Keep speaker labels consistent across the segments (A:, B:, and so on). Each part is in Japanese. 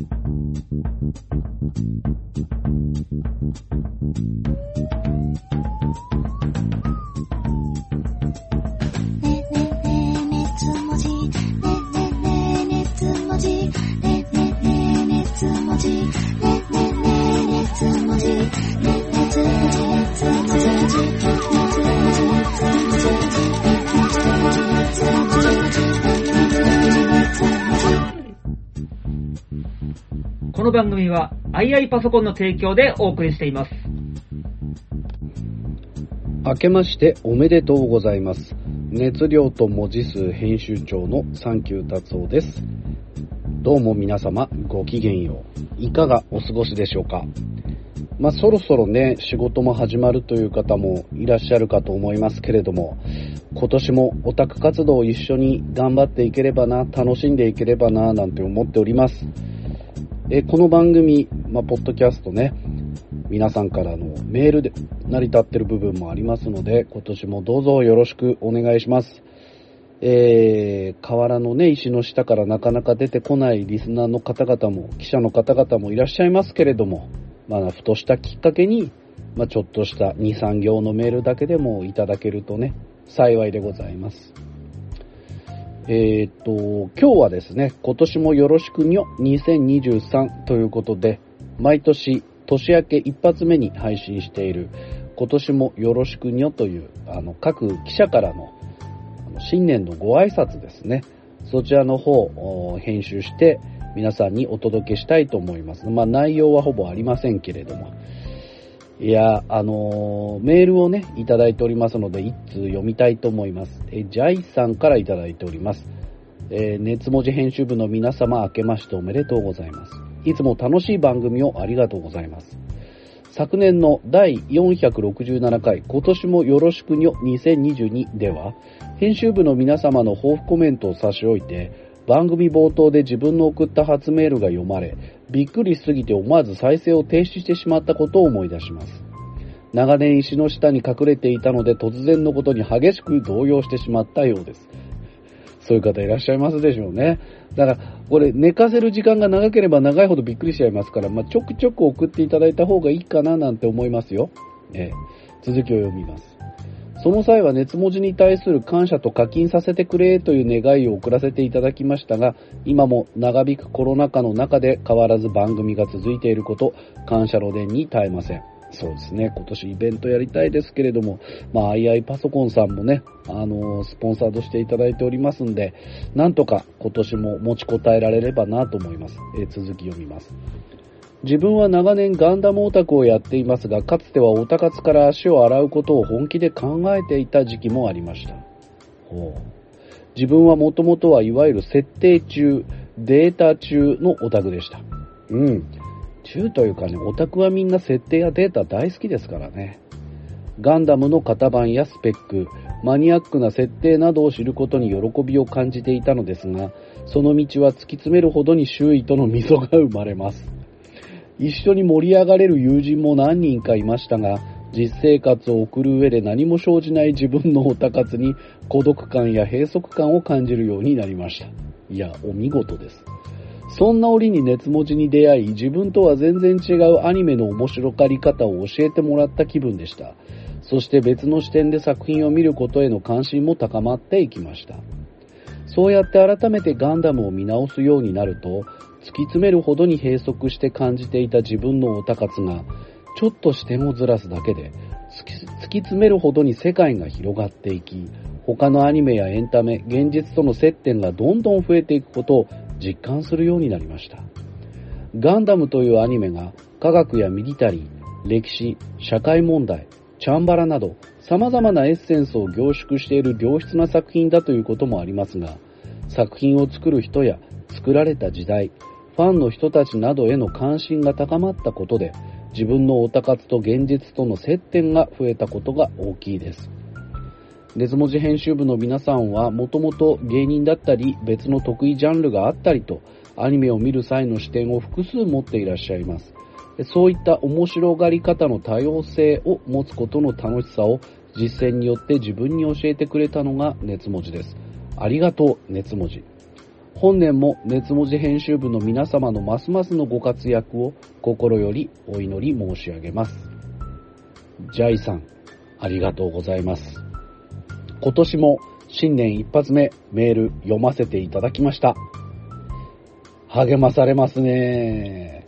A: ねねねねつもじねねつもじねねつもじねねつもじ
B: この番組は II パソコンの提供でお送りしています。
C: 明けましておめでとうございます。熱量と文字数編集長のサンキュー達夫です。どうも皆様ごきげんよう。いかがお過ごしでしょうか？まあそろそろね、仕事も始まるという方もいらっしゃるかと思いますけれども、今年もオタク活動を一緒に頑張っていければな、楽しんでいければな、なんて思っております。えこの番組、まあ、ポッドキャストね、皆さんからのメールで成り立ってる部分もありますので、今年もどうぞよろしくお願いします。えー、河原のね、石の下からなかなか出てこないリスナーの方々も、記者の方々もいらっしゃいますけれども、まあ、ふとしたきっかけに、まあ、ちょっとした2、3行のメールだけでもいただけるとね、幸いでございます。えーっと、今日はですね、今年もよろしくにょ2023ということで、毎年年明け一発目に配信している、今年もよろしくにょという、あの、各記者からの新年のご挨拶ですね。そちらの方を編集して皆さんにお届けしたいと思います。まあ内容はほぼありませんけれども。いや、あのーメールをね、いただいておりますので、一通読みたいと思います。え、ジャイさんからいただいております。えー熱文字編集部の皆様、明けましておめでとうございます。いつも楽しい番組をありがとうございます。昨年の第467回、今年もよろしくにょ2022では、編集部の皆様の抱負コメントを差し置いて、番組冒頭で自分の送った初メールが読まれ、びっくりしすぎて思わず再生を停止してしまったことを思い出します。長年石の下に隠れていたので突然のことに激しく動揺してしまったようです。そういう方いらっしゃいますでしょうね。だから、これ寝かせる時間が長ければ長いほどびっくりしちゃいますから、まあ、ちょくちょく送っていただいた方がいいかななんて思いますよ。ええ続きを読みます。その際は熱文字に対する感謝と課金させてくれという願いを送らせていただきましたが、今も長引くコロナ禍の中で変わらず番組が続いていること、感謝の伝に絶えません。そうですね、今年イベントやりたいですけれども、まあ、II パソコンさんもね、あのスポンサードしていただいておりますんで、なんとか今年も持ちこたえられればなと思います。えー続き読みます。自分は長年ガンダムオタクをやっていますが、かつてはオタ活から足を洗うことを本気で考えていた時期もありました。ほう自分はもともとはいわゆる設定中、データ中のオタクでした。うん。中というかね、オタクはみんな設定やデータ大好きですからね。ガンダムの型番やスペック、マニアックな設定などを知ることに喜びを感じていたのですが、その道は突き詰めるほどに周囲との溝が生まれます。一緒に盛り上がれる友人も何人かいましたが、実生活を送る上で何も生じない自分のオタ活に孤独感や閉塞感を感じるようになりました。いや、お見事です。そんな折に熱文字に出会い、自分とは全然違うアニメの面白がり方を教えてもらった気分でした。そして別の視点で作品を見ることへの関心も高まっていきました。そうやって改めてガンダムを見直すようになると、突き詰めるほどに閉塞して感じていた自分のオタ活が、ちょっと視点をずらすだけで、突き突き詰めるほどに世界が広がっていき、他のアニメやエンタメ、現実との接点がどんどん増えていくことを実感するようになりました。ガンダムというアニメが科学やミリタリー、歴史、社会問題、チャンバラなど様々なエッセンスを凝縮している良質な作品だということもありますが、作品を作る人や作られた時代、ファンの人たちなどへの関心が高まったことで、自分のオタ活と現実との接点が増えたことが大きいです。デズ文字編集部の皆さんはもともと芸人だったり別の得意ジャンルがあったりとアニメを見る際の視点を複数持っていらっしゃいます。そういった面白がり方の多様性を持つことの楽しさを実践によって自分に教えてくれたのが熱文字です。ありがとう、熱文字。本年も熱文字編集部の皆様のますますのご活躍を心よりお祈り申し上げます。ジャイさん、ありがとうございます。今年も新年一発目メール読ませていただきました。励まされますね。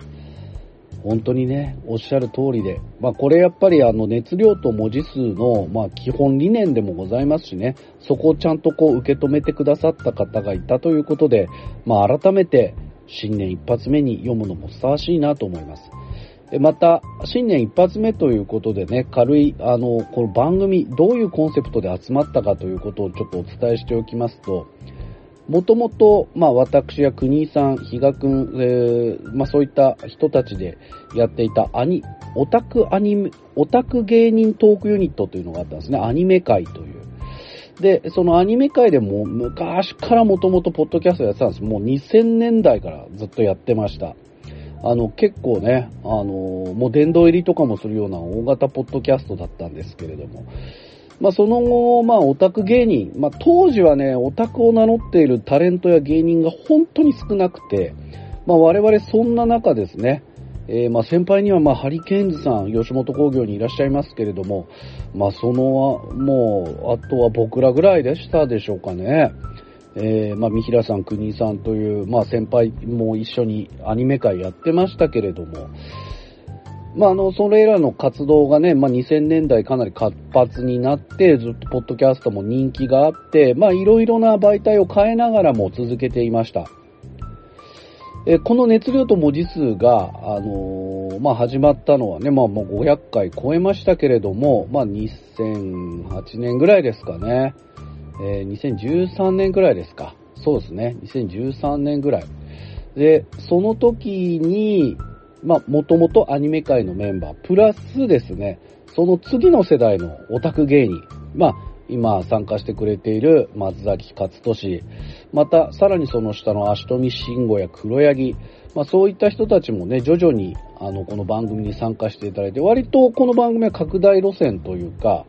C: 本当にね、おっしゃる通りで。まあこれやっぱりあの熱量と文字数のまあ基本理念でもございますしね、そこをちゃんとこう受け止めてくださった方がいたということで、まあ改めて新年一発目に読むのもふさわしいなと思います。また、新年一発目ということでね、軽い、あの、この番組、どういうコンセプトで集まったかということをちょっとお伝えしておきますと、もともと、まあ私や国井さん、比嘉くん、えー、まあそういった人たちでやっていたアニ、オタクアニメ、オタク芸人トークユニットというのがあったんですね。アニメ界という。で、そのアニメ界でも昔からもともとポッドキャストやってたんです。もう2000年代からずっとやってました。あの、結構ね、あの、もう殿堂入りとかもするような大型ポッドキャストだったんですけれども、まあ、その後、まあ、オタク芸人、まあ、当時はね、オタクを名乗っているタレントや芸人が本当に少なくて、まあ、我々そんな中ですね、えー、まあ、先輩には、まあ、ハリケーンズさん、吉本興業にいらっしゃいますけれども、まあ、その、もう、あとは僕らぐらいでしたでしょうかね。えー、まあ、三平さん、国井さんという、まあ、先輩も一緒にアニメ界やってましたけれども、まあ、あの、それらの活動がね、まあ、2000年代かなり活発になって、ずっとポッドキャストも人気があって、まあ、いろいろな媒体を変えながらも続けていました。えこの熱量と文字数が、あのー、まあ、始まったのはね、まあ、もう500回超えましたけれども、まあ、2008年ぐらいですかね。えー、2013年ぐらいですか。そうですね。2013年ぐらい。で、その時に、まあ、もともとアニメ界のメンバー、プラスですね、その次の世代のオタク芸人、まあ、今参加してくれている松崎勝利、またさらにその下の足富慎吾や黒柳、まあそういった人たちもね、徐々にあのこの番組に参加していただいて、割とこの番組は拡大路線というか、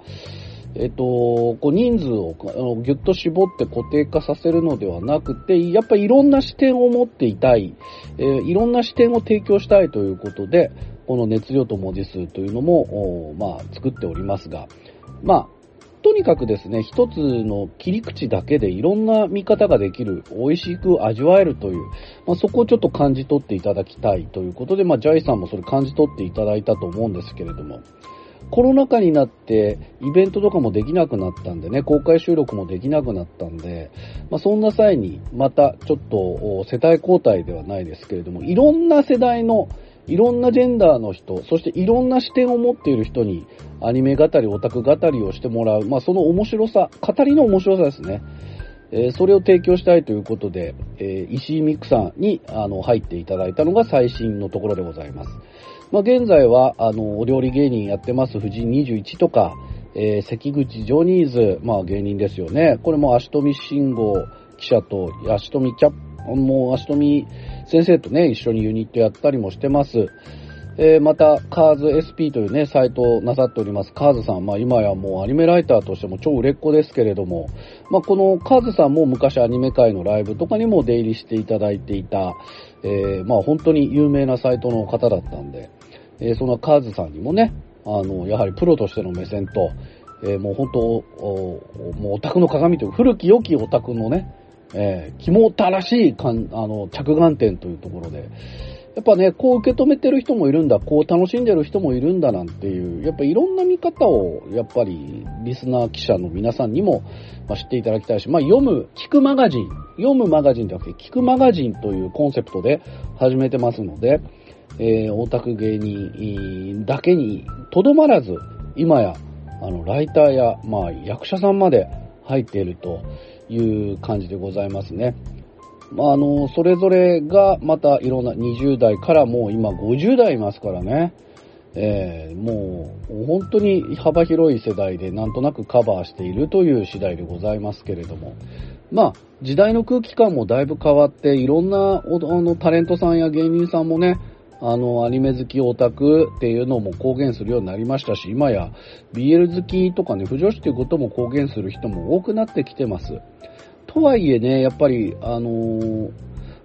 C: えっと、こう人数をぎゅっと絞って固定化させるのではなくて、やっぱりいろんな視点を持っていたい、えー、いろんな視点を提供したいということで、この熱量と文字数というのも、まあ、作っておりますが、まあ、とにかくですね、一つの切り口だけでいろんな見方ができる、美味しく味わえるという、まあ、そこをちょっと感じ取っていただきたいということで、まあ、ジャイさんもそれ感じ取っていただいたと思うんですけれども、コロナ禍になってイベントとかもできなくなったんでね、公開収録もできなくなったんで、まあ、そんな際にまたちょっと世代交代ではないですけれども、いろんな世代のいろんなジェンダーの人、そしていろんな視点を持っている人にアニメ語り、オタク語りをしてもらう、まあ、その面白さ、語りの面白さですね。え、それを提供したいということで、え、石井美久さんにあの入っていただいたのが最新のところでございます。まあ、現在は、あの、お料理芸人やってます、藤井21とか、えー、関口ジョニーズ、まあ芸人ですよね。これも足富信号記者と、足富キャップ、もう足富先生とね、一緒にユニットやったりもしてます。えー、また、カーズ SP というね、サイトをなさっております、カーズさん。まあ今やもうアニメライターとしても超売れっ子ですけれども、まあこのカーズさんも昔アニメ界のライブとかにも出入りしていただいていた、えー、まあ本当に有名なサイトの方だったんで、えー、そのカーズさんにもね、あの、やはりプロとしての目線と、えー、もう本当、もうオタクの鏡という、古き良きオタクのね、えー、肝たらしいかん、あの、着眼点というところで、やっぱね、こう受け止めてる人もいるんだ、こう楽しんでる人もいるんだなんていう、やっぱいろんな見方を、やっぱりリスナー記者の皆さんにも、まあ、知っていただきたいし、まあ、読む、聞くマガジン、読むマガジンじゃなくて聞くマガジンというコンセプトで始めてますので、えー、オタク芸人だけにとどまらず、今や、あの、ライターや、まあ、役者さんまで入っているという感じでございますね。まあ、あの、それぞれがまたいろんな20代からもう今50代いますからね。えー、もう本当に幅広い世代でなんとなくカバーしているという次第でございますけれども。まあ、時代の空気感もだいぶ変わって、いろんなあのタレントさんや芸人さんもね、あの、アニメ好きオタクっていうのも公言するようになりましたし、今や BL 好きとかね、不女子っていうことも公言する人も多くなってきてます。とはいえね、やっぱり、あのー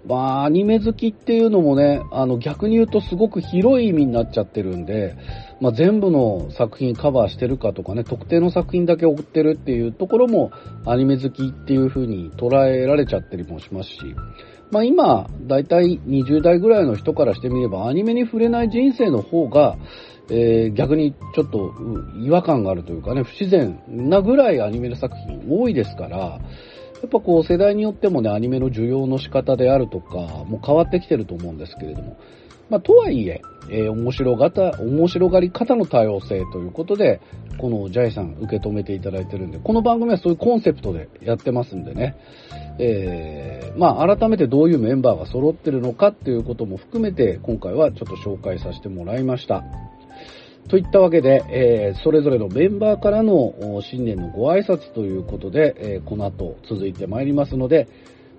C: まあ、アニメ好きっていうのもね、あの、逆に言うとすごく広い意味になっちゃってるんで、まあ、全部の作品カバーしてるかとかね、特定の作品だけ追ってるっていうところも、アニメ好きっていう風に捉えられちゃったりもしますし、まあ、今、だいたい20代ぐらいの人からしてみれば、アニメに触れない人生の方が、えー、逆にちょっと違和感があるというかね、不自然なぐらいアニメの作品多いですから、やっぱこう世代によってもね、アニメの需要の仕方であるとか、もう変わってきてると思うんですけれども、まあ、とはいえ、えー、面白がた、面白がり方の多様性ということで、このジャイさん受け止めていただいてるんで、この番組はそういうコンセプトでやってますんでね、えー、まあ、改めてどういうメンバーが揃ってるのかっていうことも含めて、今回はちょっと紹介させてもらいました。といったわけで、えー、それぞれのメンバーからの新年のご挨拶ということで、えー、この後続いてまいりますので、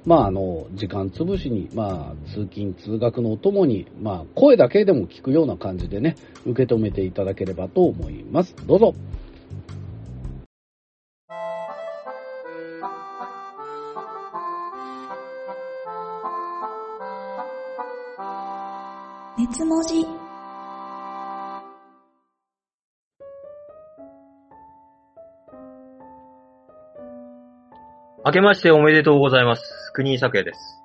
C: まあ、あの、時間つぶしに、まあ、通勤、通学のお供に、まあ、声だけでも聞くような感じでね、受け止めていただければと思います。どうぞ。
D: 熱文字
E: 明けましておめでとうございます。国井咲也です。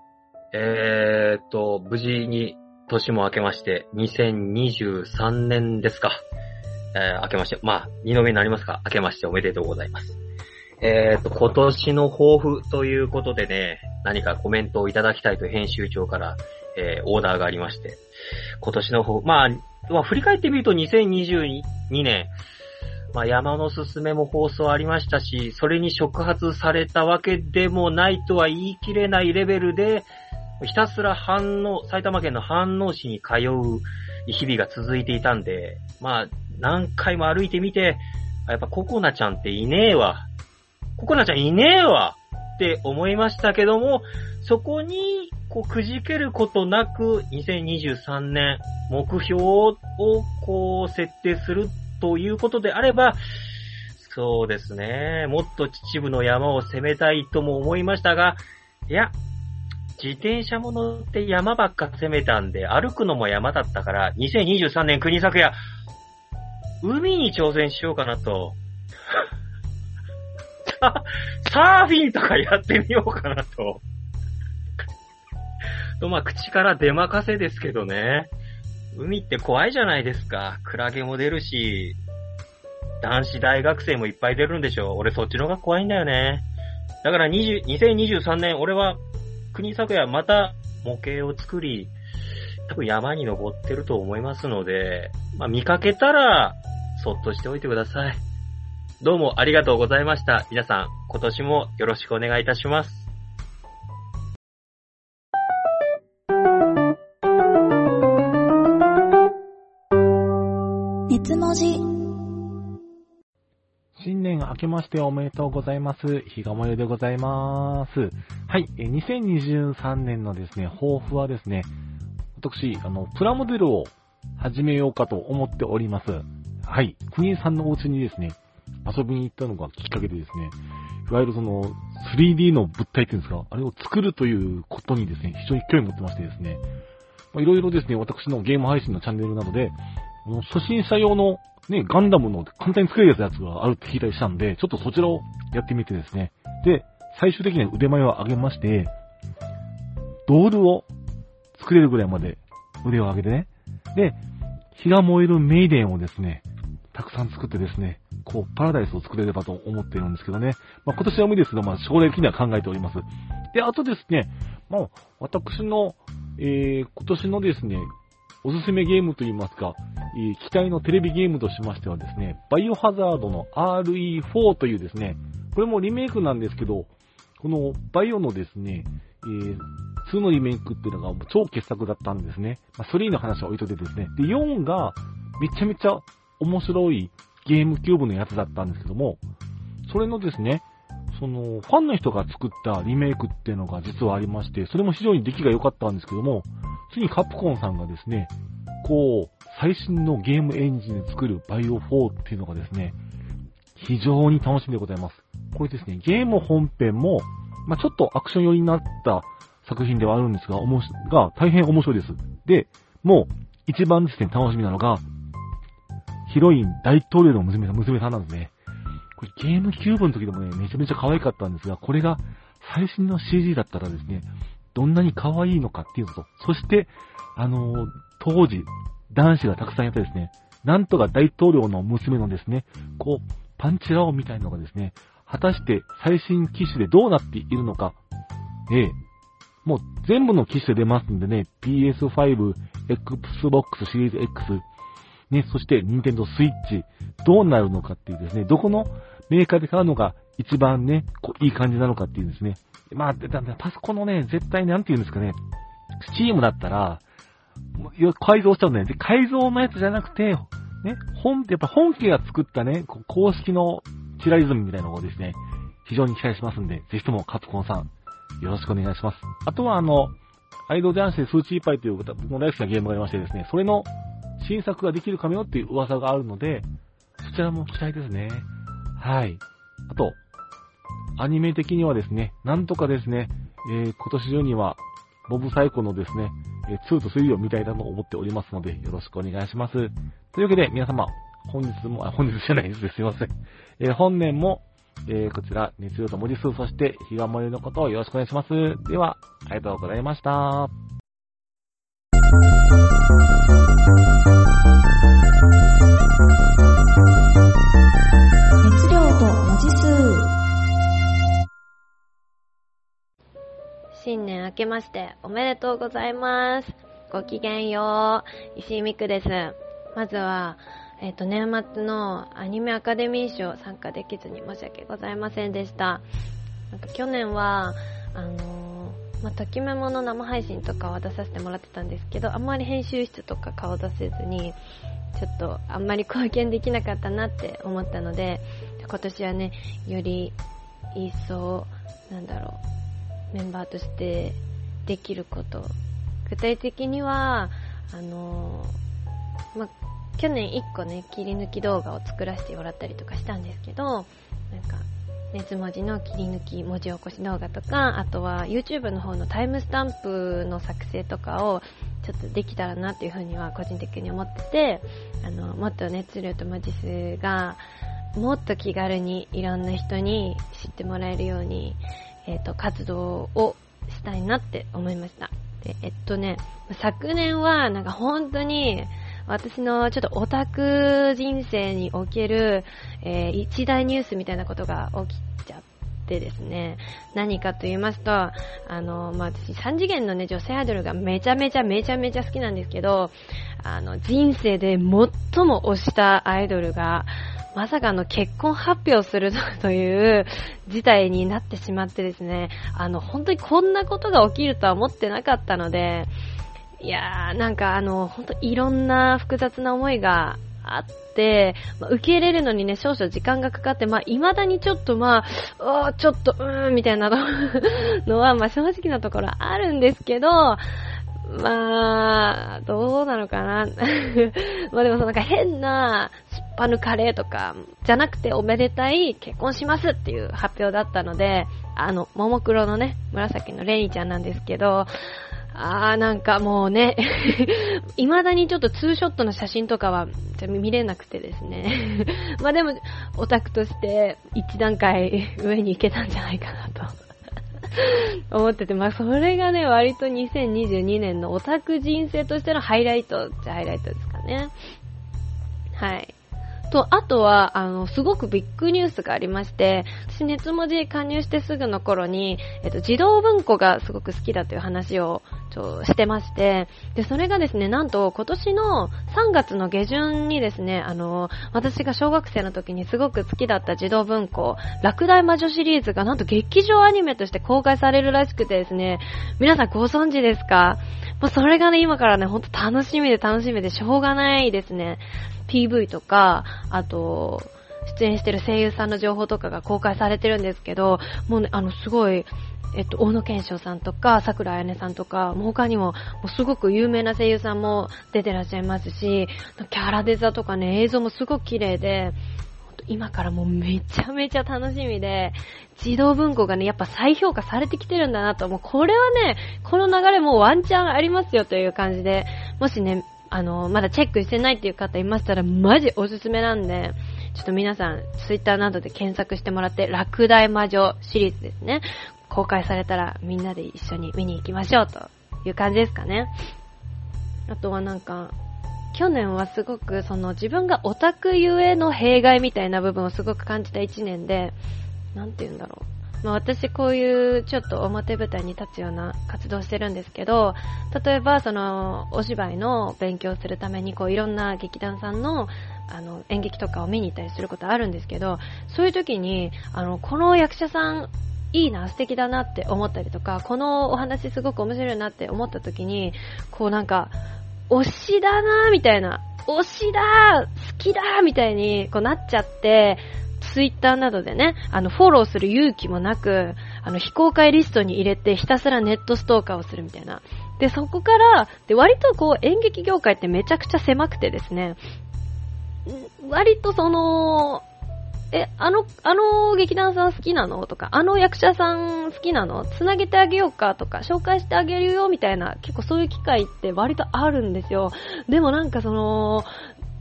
E: えー、っと、無事に年も明けまして、2023年ですか。えー、明けまして、まあ、二度目になりますか。明けましておめでとうございます。えー、っと、今年の抱負ということでね、何かコメントをいただきたいと編集長から、えー、オーダーがありまして、今年の抱負、まあ、まあ、振り返ってみると2022年、まあ、山のすすめも放送ありましたし、それに触発されたわけでもないとは言い切れないレベルで、ひたすら反応、埼玉県の飯能市に通う日々が続いていたんで、まあ、何回も歩いてみて、やっぱココナちゃんっていねえわ。ココナちゃんいねえわって思いましたけども、そこに、こう、くじけることなく、2023年、目標を、こう、設定するということであれば、そうですね。もっと秩父の山を攻めたいとも思いましたが、いや、自転車も乗って山ばっか攻めたんで、歩くのも山だったから、2023年国昨夜、海に挑戦しようかなと。サーフィンとかやってみようかなと。と、まあ、口から出まかせですけどね。海って怖いじゃないですか。クラゲも出るし、男子大学生もいっぱい出るんでしょう。俺そっちの方が怖いんだよね。だから20 2023年、俺は国昨夜また模型を作り、多分山に登ってると思いますので、まあ、見かけたら、そっとしておいてください。どうもありがとうございました。皆さん、今年もよろしくお願いいたします。
F: 明けましておめでとうございます。ひがもよでございます。はい、2023年のですね、抱負はですね、私、あの、プラモデルを始めようかと思っております。はい、国井さんのお家にですね、遊びに行ったのがきっかけでですね、いわゆるその 3D の物体っていうんですか、あれを作るということにですね、非常に興味を持ってましてですね、いろいろですね、私のゲーム配信のチャンネルなどで、初心者用のね、ガンダムの簡単に作れるやつがあるって聞いたりしたんで、ちょっとそちらをやってみてですね。で、最終的には腕前を上げまして、ドールを作れるぐらいまで腕を上げてね。で、火が燃えるメイデンをですね、たくさん作ってですね、こう、パラダイスを作れればと思っているんですけどね。まあ、今年は無理ですけど、まあ、将来的には考えております。で、あとですね、まあ、私の、えー、今年のですね、おすすめゲームといいますか、期待のテレビゲームとしましてはですね、バイオハザードの RE4 というですね、これもリメイクなんですけど、このバイオのですね、えー、2のリメイクっていうのが超傑作だったんですね。まあ、3の話は置いといてですね。で、4がめちゃめちゃ面白いゲームキューブのやつだったんですけども、それのですね、その、ファンの人が作ったリメイクっていうのが実はありまして、それも非常に出来が良かったんですけども、次にカプコンさんがですね、こう、最新のゲームエンジンで作るバイオ4っていうのがですね、非常に楽しみでございます。これですね、ゲーム本編もまあ、ちょっとアクション寄りになった作品ではあるんですが、おもし、が大変面白いです。で、もう、一番ですね、楽しみなのが、ヒロイン大統領の娘さん、娘さんなんですね。これゲームキューブの時でもね、めちゃめちゃ可愛かったんですが、これが最新の CG だったらですね、どんなに可愛いのかっていうのと、そして、あのー、当時、男子がたくさんやってですね、なんとか大統領の娘のですね、こう、パンチラオみたいなのがですね、果たして最新機種でどうなっているのか、ええ、もう全部の機種で出ますんでね、PS5、Xbox シリーズ X、ね、そして Nintendo Switch、どうなるのかっていうですね、どこのメーカーで買うのが一番ね、こういい感じなのかっていうですね。まあ、パソコンのね、絶対なんて言うんですかね、スチームだったら、改造しちゃうんだよね。で改造のやつじゃなくて、ね、本、やっぱ本家が作ったね、公式のチラリズムみたいなのをですね、非常に期待しますんで、ぜひともカプコンさん、よろしくお願いします。あとはあの、アイドル男子でスーチーパイという僕の大好きなゲームがありましてですね、それの新作ができるかもよっていう噂があるので、そちらも期待ですね。はい。あと、アニメ的にはですね、なんとかですね、えー、今年中には、ボブサイコのですね、え2と3を見たいなと思っておりますので、よろしくお願いします。というわけで、皆様、本日も、あ、本日じゃないです。すいません。えー、本年も、えー、こちら、熱量と文字数、そして、日が燃えのことをよろしくお願いします。では、ありがとうございました。
D: けましておめでとうございます。ごきげんよう。石井美久です。まずは、えっ、ー、と、年末のアニメアカデミー賞参加できずに申し訳ございませんでした。なんか去年は、あのー、まあ、ときめもの生配信とかは出させてもらってたんですけど、あんまり編集室とか顔出せずに、ちょっとあんまり貢献できなかったなって思ったので、今年はね、より一層、なんだろう、メンバーとしてできること。具体的には、あのー、ま去年1個ね、切り抜き動画を作らせてもらったりとかしたんですけど、なんか、熱文字の切り抜き文字起こし動画とか、あとは YouTube の方のタイムスタンプの作成とかをちょっとできたらなっていうふうには個人的に思ってて、あの、もっと熱量と文字数が、もっと気軽にいろんな人に知ってもらえるように、えっ、ー、と、活動をしたいなって思いました。で、えっとね、昨年はなんか本当に、私のちょっとオタク人生における、えー、一大ニュースみたいなことが起きちゃってですね、何かと言いますと、あの、まあ、私3次元のね、女性アイドルがめちゃめちゃめちゃめちゃ好きなんですけど、あの、人生で最も推したアイドルが、まさかの結婚発表するという事態になってしまってですね、あの、本当にこんなことが起きるとは思ってなかったので、いやー、なんかあの、ほんといろんな複雑な思いがあって、まあ、受け入れるのにね、少々時間がかかって、まあ、未だにちょっとまあ、おちょっと、うーん、みたいなのは、まあ、正直なところあるんですけど、まあ、どうなのかな。まあでもそのなんか変な、すっぱ抜かれとか、じゃなくておめでたい結婚しますっていう発表だったので、あの、ももクロのね、紫のレイちゃんなんですけど、あーなんかもうね 未だにちょっとツーショットの写真とかは見れなくてですね まあでも、オタクとして一段階上に行けたんじゃないかなと 思ってて、まあそれがね、割と2022年のオタク人生としてのハイライトっちゃハイライトですかね。はい。と、あとは、あの、すごくビッグニュースがありまして、私、熱文字加入してすぐの頃に、えっと、児童文庫がすごく好きだという話を、ちょ、してまして、で、それがですね、なんと、今年の3月の下旬にですね、あの、私が小学生の時にすごく好きだった児童文庫、落第魔女シリーズがなんと劇場アニメとして公開されるらしくてですね、皆さんご存知ですか？もうそれがね、今からね、ほんと楽しみで楽しみでしょうがないですね。PV とか、あと、出演してる声優さんの情報とかが公開されてるんですけど、もうね、あの、すごい、えっと、大野健翔さんとか、桜彩音さんとか、もう他にも、もうすごく有名な声優さんも出てらっしゃいますし、キャラデザとかね、映像もすごく綺麗で、今からもうめちゃめちゃ楽しみで、児童文庫がね、やっぱ再評価されてきてるんだなと、もうこれはね、この流れもうワンチャンありますよという感じで、もしね、あの、まだチェックしてないっていう方いましたら、マジおすすめなんで、ちょっと皆さん、ツイッターなどで検索してもらって、落第魔女シリーズですね。公開されたらみんなで一緒に見に行きましょうという感じですかね。あとはなんか、去年はすごくその自分がオタクゆえの弊害みたいな部分をすごく感じた一年で、なんて言うんだろう。まあ私こういうちょっと表舞台に立つような活動してるんですけど、例えばそのお芝居の勉強するためにこういろんな劇団さんのあの演劇とかを見に行ったりすることあるんですけど、そういう時に、あの、この役者さんいいな、素敵だなって思ったりとか、このお話すごく面白いなって思った時に、こうなんか、推しだなみたいな、推しだ好きだみたいにこうなっちゃって、ツイッターなどでね、あの、フォローする勇気もなく、あの、非公開リストに入れてひたすらネットストーカーをするみたいな。で、そこから、で、割とこう、演劇業界ってめちゃくちゃ狭くてですね、割とその、え、あの、あの劇団さん好きなのとか、あの役者さん好きなのつなげてあげようかとか、紹介してあげるよみたいな、結構そういう機会って割とあるんですよ。でもなんかその、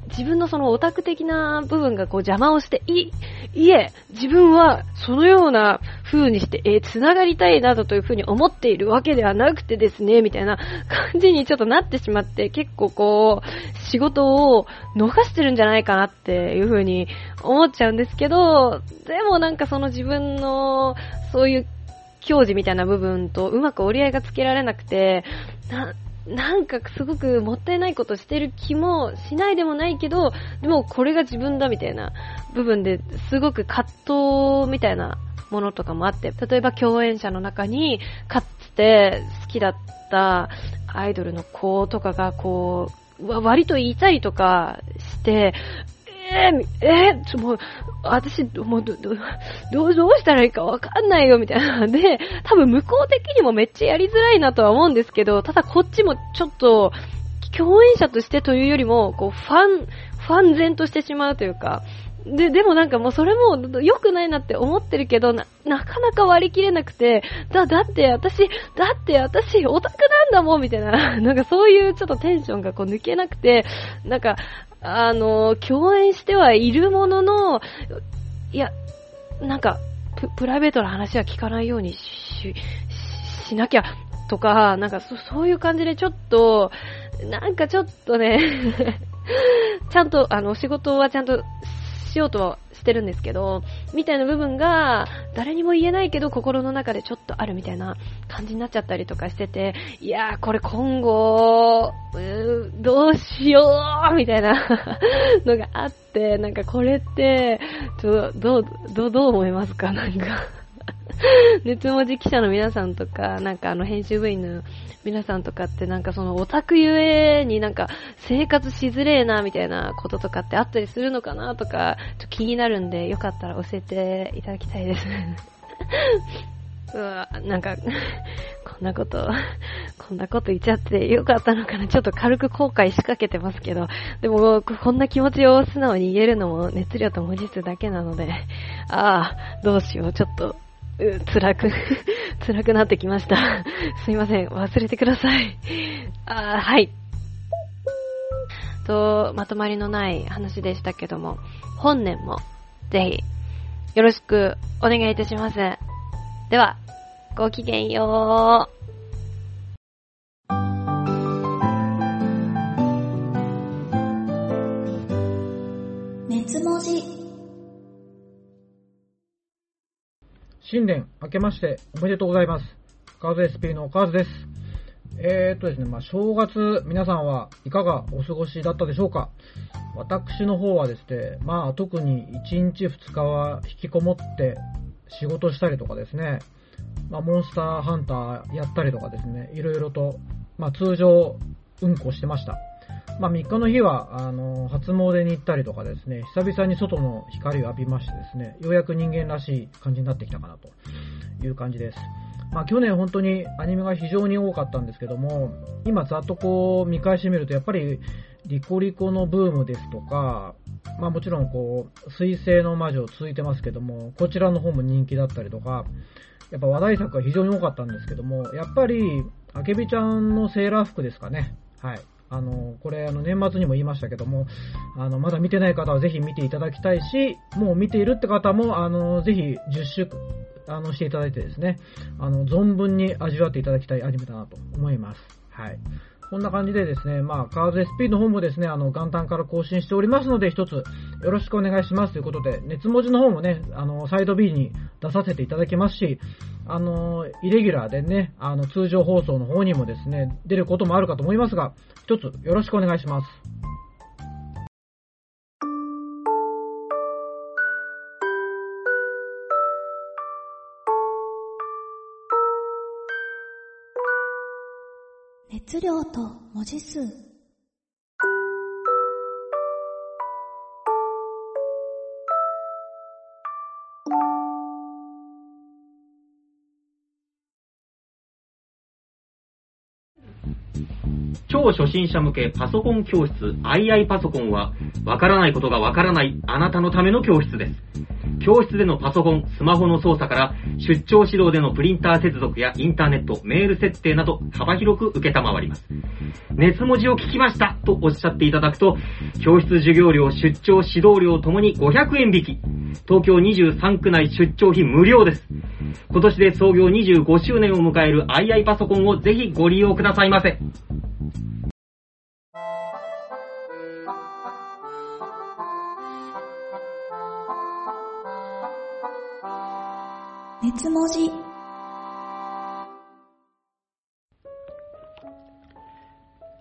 D: 自分のそのオタク的な部分がこう邪魔をして、い、いえ、自分はそのような風にして、えー、繋がりたいなどという風に思っているわけではなくてですね、みたいな感じにちょっとなってしまって、結構こう、仕事を逃してるんじゃないかなっていう風に思っちゃうんですけど、でもなんかその自分の、そういう教示みたいな部分とうまく折り合いがつけられなくて、な、なんかすごくもったいないことしてる気もしないでもないけど、でもこれが自分だみたいな部分ですごく葛藤みたいなものとかもあって、例えば共演者の中にかつて好きだったアイドルの子とかがこう、割と言いたいとかして、えー、えー、もう、私、もうど、ど、どう、どうしたらいいかわかんないよ、みたいな。で、多分向こう的にもめっちゃやりづらいなとは思うんですけど、ただこっちもちょっと、共演者としてというよりも、こう、ファン、ファン然としてしまうというか、で、でもなんかもうそれも良くないなって思ってるけど、な、なかなか割り切れなくて、だ、だって私、だって私オタクなんだもんみたいな、なんかそういうちょっとテンションがこう抜けなくて、なんか、あの、共演してはいるものの、いや、なんか、ププライベートな話は聞かないようにし、しなきゃ、とか、なんかそ、そういう感じでちょっと、なんかちょっとね ちゃんと、あの、仕事はちゃんとしようとはしてるんですけど、みたいな部分が、誰にも言えないけど、心の中でちょっとあるみたいな感じになっちゃったりとかしてて、いやー、これ今後、うどうしようみたいな のがあって、なんかこれって、ちょどう、どう、どう思いますか？なんか。熱文字記者の皆さんとか、なんかあの編集部員の皆さんとかってなんかそのオタクゆえになんか生活しづれえなみたいなこととかってあったりするのかなとか、ちょっと気になるんで、よかったら教えていただきたいです。うわ、なんか、こんなこと、こんなこと言っちゃってよかったのかな。ちょっと軽く後悔しかけてますけど、でも、こんな気持ちを素直に言えるのも熱量と文字数だけなので、ああ、どうしよう、ちょっと、辛く 辛くなってきました。すいません、忘れてください。あはい。と、まとまりのない話でしたけども、本年も、ぜひ、よろしくお願いいたします。では、ごきげんよう。
B: 熱文字新年明けましておめでとうございます。カーズ SP のカーズです。えー、っとですね、まあ、正月、皆さんはいかがお過ごしだったでしょうか？私の方はですね、まあ、特に1日2日は引きこもって仕事したりとかですね、まあ、モンスターハンターやったりとかですね、いろいろと、まあ、通常運行してました。まあ、3日の日は、あの、初詣に行ったりとかですね、久々に外の光を浴びましてですね、ようやく人間らしい感じになってきたかなという感じです。まあ、去年本当にアニメが非常に多かったんですけども、今ざっとこう見返してみると、やっぱりリコリコのブームですとか、まあもちろんこう、水星の魔女続いてますけども、こちらの方も人気だったりとか、やっぱ話題作が非常に多かったんですけども、やっぱり、あけびちゃんのセーラー服ですかね。はい。あの、これ、あの、年末にも言いましたけども、あの、まだ見てない方はぜひ見ていただきたいし、もう見ているって方も、あの、ぜひ10週、あの、していただいてですね、あの、存分に味わっていただきたいアニメだなと思います。はい。こんな感じでですね、まあ、カーズ SP の方もですね、あの、元旦から更新しておりますので、一つよろしくお願いしますということで、熱文字の方もね、あの、サイド B に出させていただきますし、あの、イレギュラーでね、あの、通常放送の方にもですね、出ることもあるかと思いますが、一つよろしくお願いします。
A: 熱量と文字数。
G: 超初心者向けパソコン教室 II パソコンは、わからないことがわからないあなたのための教室です。教室でのパソコン、スマホの操作から、出張指導でのプリンター接続やインターネット、メール設定など幅広く受けたまわります。熱文字を聞きましたとおっしゃっていただくと、教室授業料、出張指導料ともに500円引き。東京23区内出張費無料です。今年で創業25周年を迎える II パソコンをぜひご利用くださいませ。
A: 熱文字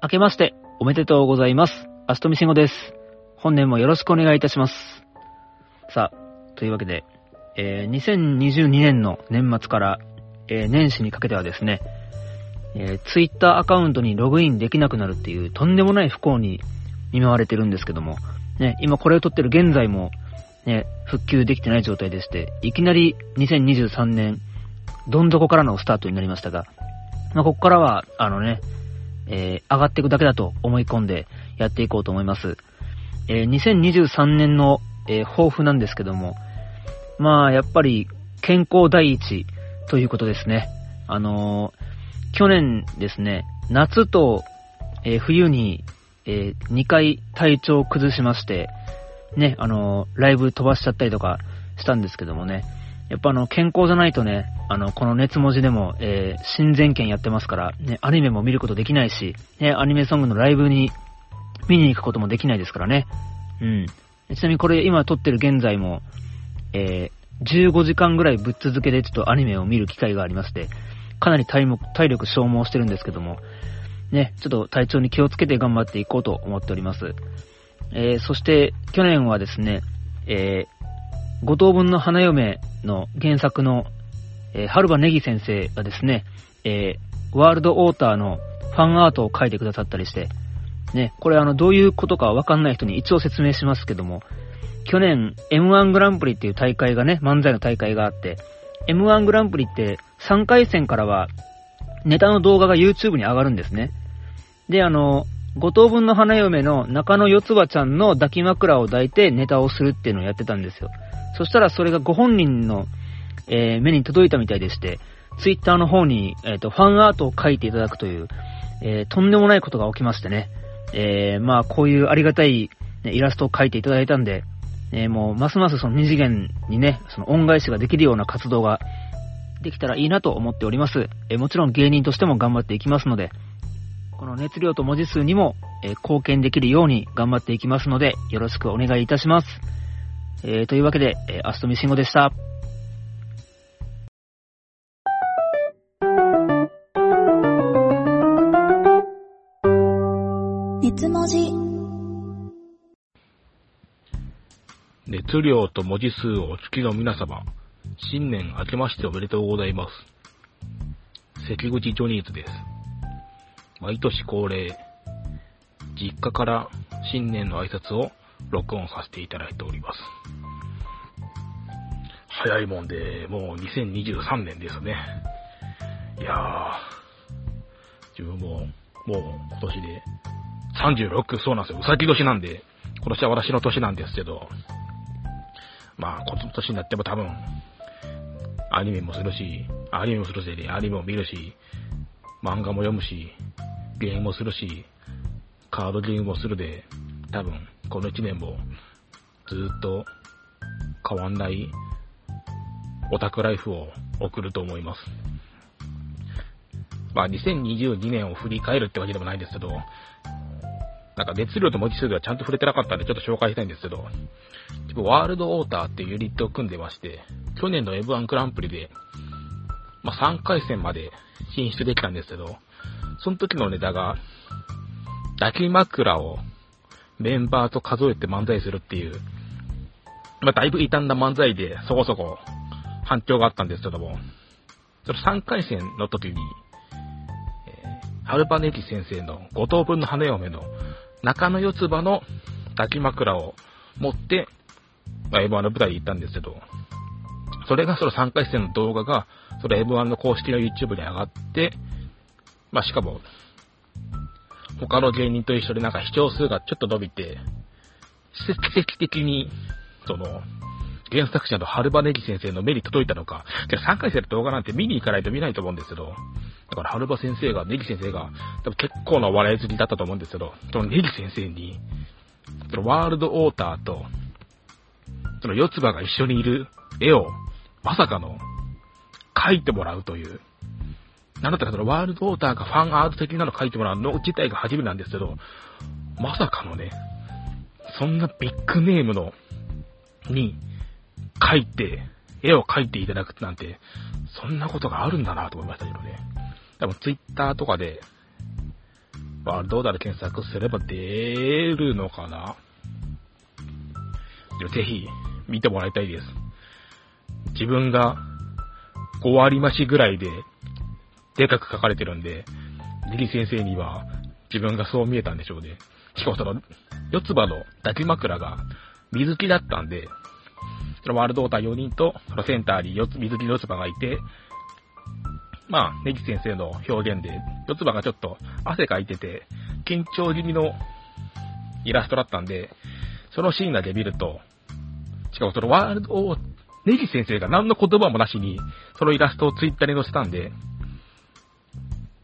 H: 明けまして、おめでとうございます。アストミシンゴです。本年もよろしくお願いいたします。さあ、というわけで、えー2022年の年末から、えー年始にかけてはですね、えー、ツイッターアカウントにログインできなくなるっていうとんでもない不幸に見舞われてるんですけども、ね、今これを撮ってる現在も、ね、復旧できてない状態でして、いきなり2023年、どん底からのスタートになりましたが、まあ、ここからは、あのね、えー上がっていくだけだと思い込んでやっていこうと思います。えー2023年の、えー抱負なんですけども、まあ、やっぱり、健康第一ということですね。あのー去年ですね、夏と、えー冬に、え2回体調を崩しまして、ね、あのライブ飛ばしちゃったりとかしたんですけどもね、やっぱあの、健康じゃないとね、あの、この熱文字でも、えー、親善権やってますから、ね、アニメも見ることできないし、ね、アニメソングのライブに見に行くこともできないですからね。うん。ちなみにこれ今撮ってる現在も、えー、15時間ぐらいぶっ続けでちょっとアニメを見る機会がありまして、かなり体目体力消耗してるんですけども、ね、ちょっと体調に気をつけて頑張っていこうと思っております。えー、そして、去年はですね、えー、五等分の花嫁の原作の、えー、春場ネギ先生がですね、えー、ワールドオーターのファンアートを描いてくださったりして、ね、これあの、どういうことかわかんない人に一応説明しますけども、去年 M1 グランプリっていう大会がね、漫才の大会があって、M1 グランプリって3回戦からはネタの動画が YouTube に上がるんですね。で、あの、五等分の花嫁の中野四つ葉ちゃんの抱き枕を抱いてネタをするっていうのをやってたんですよ。そしたらそれがご本人の、えー目に届いたみたいでして、ツイッターの方に、えっ、と、ファンアートを書いていただくという、えーとんでもないことが起きましてね。えーまあ、こういうありがたい、ねイラストを描いていただいたんで、えーもう、ますますその二次元にね、その恩返しができるような活動ができたらいいなと思っております。えもちろん芸人としても頑張っていきますので、この熱量と文字数にも、えー貢献できるように頑張っていきますので、よろしくお願いいたします。えーというわけで、えーアストミシンゴでした。
A: 熱文字
I: 熱量と文字数をお付きの皆様、新年明けましておめでとうございます。関口ジョニーズです。毎年恒例、実家から新年の挨拶を録音させていただいております。早いもんで、もう2023年ですね。いやー、自分も、もう今年で36、そうなんですよ。うさぎ年なんで、今年は私の年なんですけど、まあ、この年になっても多分、アニメもするし、アニメもするせいで、アニメも見るし、漫画も読むし、ゲームもするし、カードゲームもするで、多分、この1年も、ずっと変わんないオタクライフを送ると思います。まあ、2022年を振り返るってわけでもないんですけど、なんか熱量と文字数ではちゃんと触れてなかったんでちょっと紹介したいんですけど、ワールドオーターっていうユニットを組んでまして、去年の F1 グランプリで、まあ、3回戦まで進出できたんですけど、その時のネタが、抱き枕をメンバーと数えて漫才するっていう、まあ、だいぶ傷んだ漫才でそこそこ反響があったんですけども、その3回戦の時に、えー、ハルパネキ先生の5等分の花嫁の中野四つ葉の抱き枕を持って、まあ、M1 の舞台に行ったんですけど、それがその3回戦の動画が、それ M1 の公式の YouTube に上がって、まあしかも、他の芸人と一緒でなんか視聴数がちょっと伸びて、奇跡的に、その、原作者の春場ネギ先生の目に届いたのか、じゃ3回戦の動画なんて見に行かないと見ないと思うんですけど、だから春場先生が、ネギ先生が、多分結構な笑い好きだったと思うんですけど、そのネギ先生に、そのワールドオーターと、その四つ葉が一緒にいる絵を、まさかの、描いてもらうという。なんだったらそのワールドオーターがファンアート的なの描いてもらうの自体が初めなんですけど、まさかのね、そんなビッグネームの、に、描いて、絵を描いていただくなんて、そんなことがあるんだなと思いましたけどね。多分ツイッターとかで、ワールドオーダーで検索すれば出るのかなでもぜひ見てもらいたいです。自分が5割増しぐらいででかく書かれてるんで、リリ先生には自分がそう見えたんでしょうね。しかもその、四つ葉の抱き枕が水木だったんで、そのワールドオーター4人と、そのセンターに、水木の四つ葉がいて、まあ、ネギ先生の表現で、四つ葉がちょっと汗かいてて、緊張気味のイラストだったんで、そのシーンだけ見ると、しかもそのワールドを、ネギ先生が何の言葉もなしに、そのイラストをツイッターに載せたんで、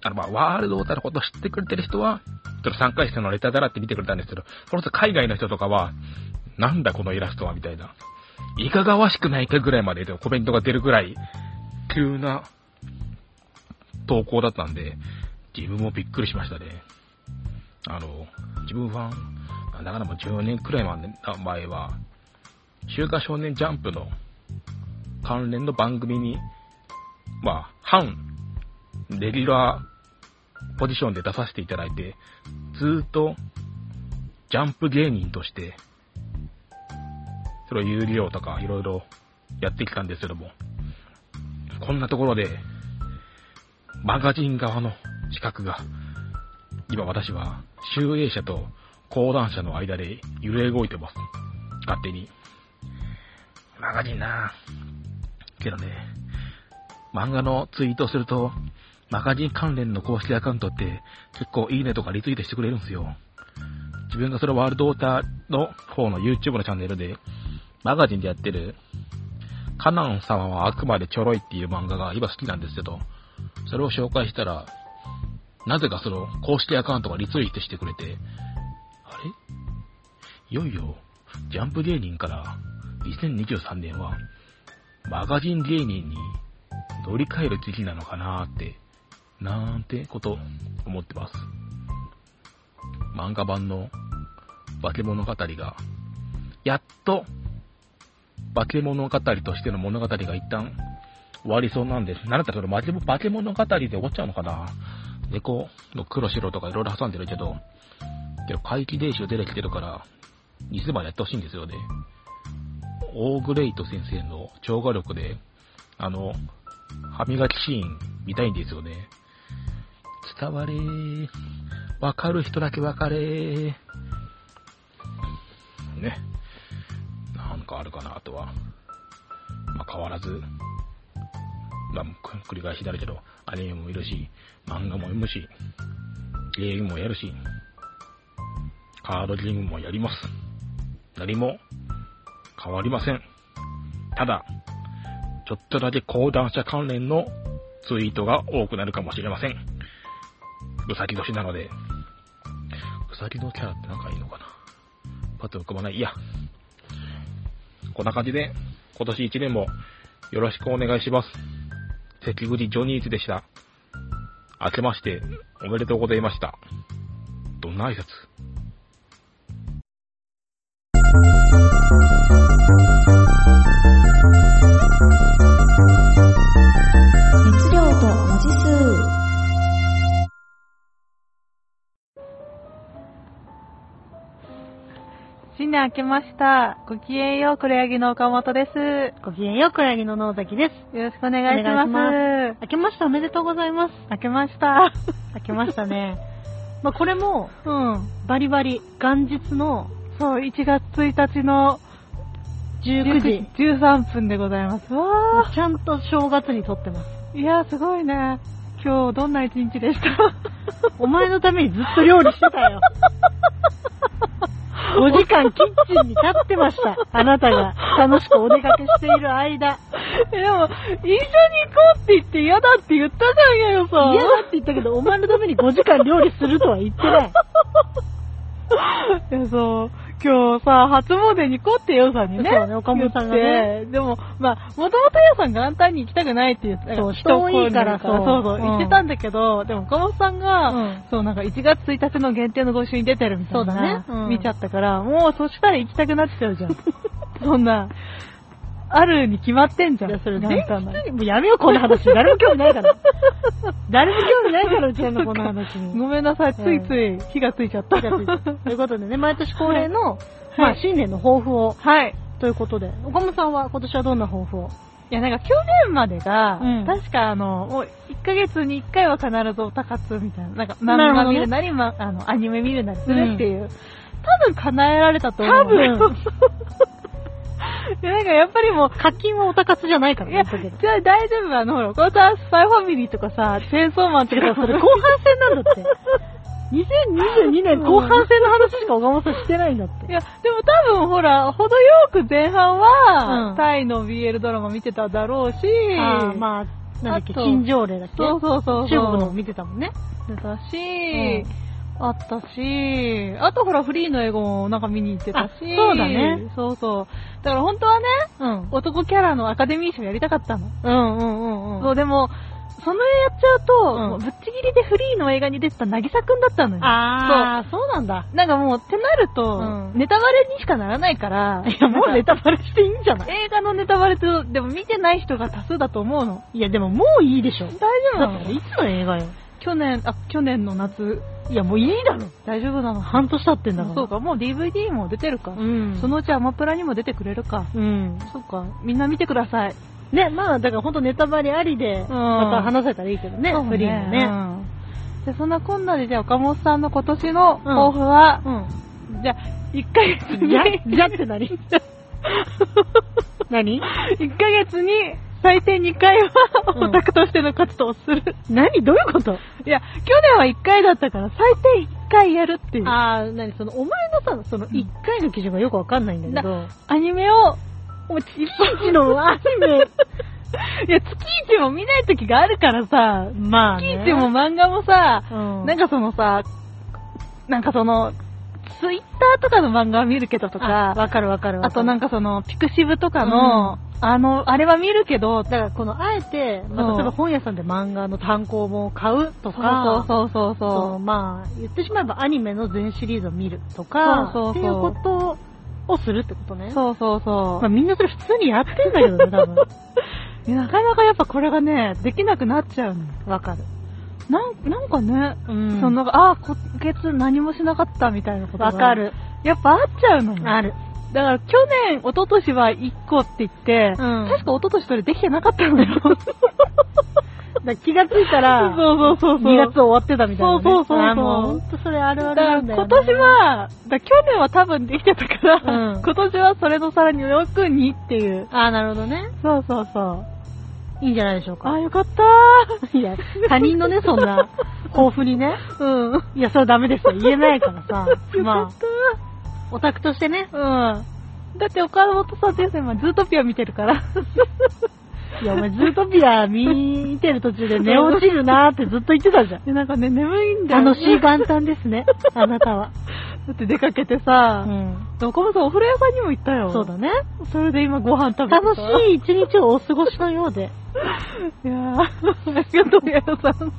I: あの、まあ、ワールドオーターのことを知ってくれてる人は、ちょっと3回戦のレターだらって見てくれたんですけど、その人海外の人とかは、なんだこのイラストはみたいな。いかがわしくないかぐらいまでコメントが出るぐらい、急な投稿だったんで、自分もびっくりしましたね。あの、自分ファン、だからもう10年くらい前は、週刊少年ジャンプの関連の番組に、まあ、反レギュラーポジションで出させていただいて、ずっとジャンプ芸人として、それを有料とかいろいろやってきたんですけども、こんなところで、マガジン側の資格が、今私は、集英者と講談社の間で揺れ動いてます。勝手に。マガジンなぁ。けどね、漫画のツイートすると、マガジン関連の公式アカウントって結構いいねとかリツイートしてくれるんですよ。自分がそれワールドオーターの方の YouTube のチャンネルで、マガジンでやってる、カナン様はあくまでちょろいっていう漫画が今好きなんですけど、それを紹介したら、なぜかその公式アカウントがリツイートしてくれて、あれ？いよいよ、ジャンプ芸人から2023年は、マガジン芸人に乗り換える時期なのかなーってなんてこと思ってます。漫画版の化け物語が、やっと、化け物語としての物語が一旦終わりそうなんです。なんだったら化け物語で終わっちゃうのかな猫の黒白とかいろいろ挟んでるけど、けど怪奇伝習出てきてるから、いつまでやってほしいんですよね。オーグレイト先生の超画力で、あの、歯磨きシーン見たいんですよね。伝われ。わかる人だけわかれ。ね。なんかあるかな、あとは。まあ、変わらず、まあ、繰り返しだけど、アニメも見るし、漫画も読むし、ゲームもやるし、カードゲームもやります。何も変わりません。ただ、ちょっとだけ講談社関連のツイートが多くなるかもしれません。うさぎ年なので、うさぎのキャラって仲いいのかな？パッと浮かばない。いや。こんな感じで、今年1年もよろしくお願いします。関口ジョニーズでした。明けましておめでとうございました。どんな挨拶？
A: 熱
J: 年明けました。ごきげんよう、黒柳の岡本です。
K: ごきげんよう、黒柳の野崎です。
J: よろしくお願いします。
K: お願いし明けましておめでとうございます。
J: 明けました。
K: 明けましたね。まあ、これも、
J: うん。
K: バリバリ、元日の
J: そう、1月1日の
K: 19時。
J: 13分でございます。わー。
K: ちゃんと正月に撮ってます。
J: いやー、すごいね。今日、どんな一日でした？
K: お前のためにずっと料理してたよ。5時間キッチンに立ってました。あなたが楽しくお出かけしている間。
J: えでも、一緒に行こうって言って嫌だって言ったじゃんよ、さ。
K: 嫌だって言ったけど、お前のために5時間料理するとは言ってない。
J: いや、そう、今日さ、初詣に行こうってヨウさんにね。
K: そうね岡本さんがね
J: でも、まあ、もともとヨウさん元旦に行きたくないって言って、
K: そう
J: 人
K: 人多いから
J: そうそう言ってたんだけど、でも岡本さんが、
K: うん
J: そう、なんか1月1日の限定の募集に出てるみたいな。
K: そうだねうん
J: 見ちゃったから、もうそしたら行きたくなっちゃうじゃん。そんな、あるに決まってんじゃん。
K: いや、それ
J: 元
K: 全然、もうやめよう、この話。誰も興味ないから。誰も興味ないから、うちらのこの話に。
J: ごめんなさい、ついつい火がついちゃった。
K: 気がついたということでね、毎年恒例の、まあ、
J: はい
K: 新年の抱負を、
J: はい。
K: ということで、岡本さんは今年はどんな抱負を？
J: いや、なんか去年までが、
K: うん
J: 確かあの、もう1ヶ月に1回は必ずおたかつみたいな、なんか漫画見るなり、ま、あの、アニメ見るなりするっていう、多分叶えられたと思う。
K: 多分
J: いや、なんかやっぱりもう、
K: 課金はおたかつじゃないから
J: いや、
K: ね、言っとくけど
J: じゃあ大丈夫、あの、ほら、このさ、スパイファミリーとかさ、チェーンソーマンとかさ、
K: それ後半戦なんだって。2022年後半戦の話しか岡本さんしてないんだって。
J: いや、でも多分ほら、程よく前半は、
K: うん
J: タイの BL ドラマ見てただろうし、
K: あーまあ、なんだっけ、
J: あと
K: 金条例だっけ？
J: そうそうそうそう。
K: 中国のも見てたもんね。
J: 出たし、あったし、あとほらフリーの英語もなんか見に行ってたし、
K: あそうだね。
J: そうそう。だから本当はね、
K: うん。
J: 男キャラのアカデミー賞やりたかったの。
K: うんうんうんうん。
J: そう、でも、その絵やっちゃうと、
K: うん
J: ぶっちぎりでフリーの映画に出てたなぎさくんだったのよ。
K: あー、そうなんだ。
J: なんかもう、ってなると、
K: うん
J: ネタバレにしかならないから、
K: いや、もうネタバレしていいんじゃない？
J: 映画のネタバレと、でも見てない人が多数だと思うの。
K: いや、でももういいでしょ。
J: 大丈夫なの？
K: いつの映画よ？
J: 去年、あ、去年の夏、
K: いや、もういいだろ。
J: 大丈夫なの
K: 半年経ってんだから。
J: そうか、もう DVD も出てるか。
K: うん。
J: そのうちアマプラにも出てくれるか。
K: うん。
J: そうか、みんな見てください。
K: ね、まあ、だから本当ネタバレありで、
J: うん
K: また話せたらいいけどね、フリーのね。
J: うんで、そんなこんなで、じゃあ岡本さんの今年の抱負は、
K: うん。
J: じゃあ、1ヶ月に、
K: じゃ、じゃって何？何
J: ?1 ヶ月に最低2回は
K: うん
J: オタクとしての活動をする。
K: 何？どういうこと？
J: いや、去年は1回だったから最低1回やるっていう。
K: あー、何？その、お前のさ、その、1回の基準がよくわかんないんだけど、
J: アニメを、
K: お前、月一のアニメ、
J: いや、月一も見ない時があるからさ、
K: まあ、ね。
J: 月一も漫画もさ、
K: うん、
J: なんかそのさ、なんかその、ツイッターとかの漫画は見るけどと
K: あ
J: か、
K: わかるわかるわかる。
J: あとなんかその、ピクシブとかの、あの、あれは見るけど、
K: だからこの、あえて、まあ、例えば本屋さんで漫画の単行本を買うとか、
J: そうそうそう
K: そ
J: そうう。
K: まあ、言ってしまえばアニメの全シリーズを見るとか、
J: そうそうそう
K: っていうことをするってことね。
J: そうそうそう。
K: まあみんなそれ普通にやってんだけどね、多分。
J: なかなかやっぱこれがね、できなくなっちゃうの。
K: わかる。
J: なん、なんかね、
K: うん
J: その、あ、今月何もしなかったみたいなことが
K: わか。る。
J: やっぱあっちゃうの。
K: ある。
J: だから去年、一昨年は1個って言って、
K: うん
J: 確か一昨年それできてなかったのよ。
K: だから気がついたら、
J: そうそうそうそう。
K: 2月終わってたみたいな、ね。
J: そうそうそうそう
K: あーもうほんとそれあるあるなんだよ、ね。
J: 今年は、だ去年は多分できてたから、
K: うん
J: 今年はそれのさらによく2っていう。
K: ああ、なるほどね。
J: そうそうそう。
K: いいんじゃないでしょうか。
J: あ、よかった
K: いや、他人のね、そんな、豊富にね。
J: ー。うん。
K: いや、それダメですよ。言えないからさ。まあ、オタクとしてね。
J: うん。だって岡本さんって今ズートピア見てるから。
K: いや、お前ズートピア見てる途中で寝落ちるなーってずっと言ってたじゃん。
J: でなんかね、眠いんだよ、ね。
K: 楽しい元旦ですね、あなたは。
J: だって出かけてさ、
K: うん。
J: 岡本さんお風呂屋さんにも行ったよ。
K: そうだね。
J: それで今ご飯食べて
K: 楽しい一日をお過ごしのようで。
J: い。いやー、ありがとう、やよさん。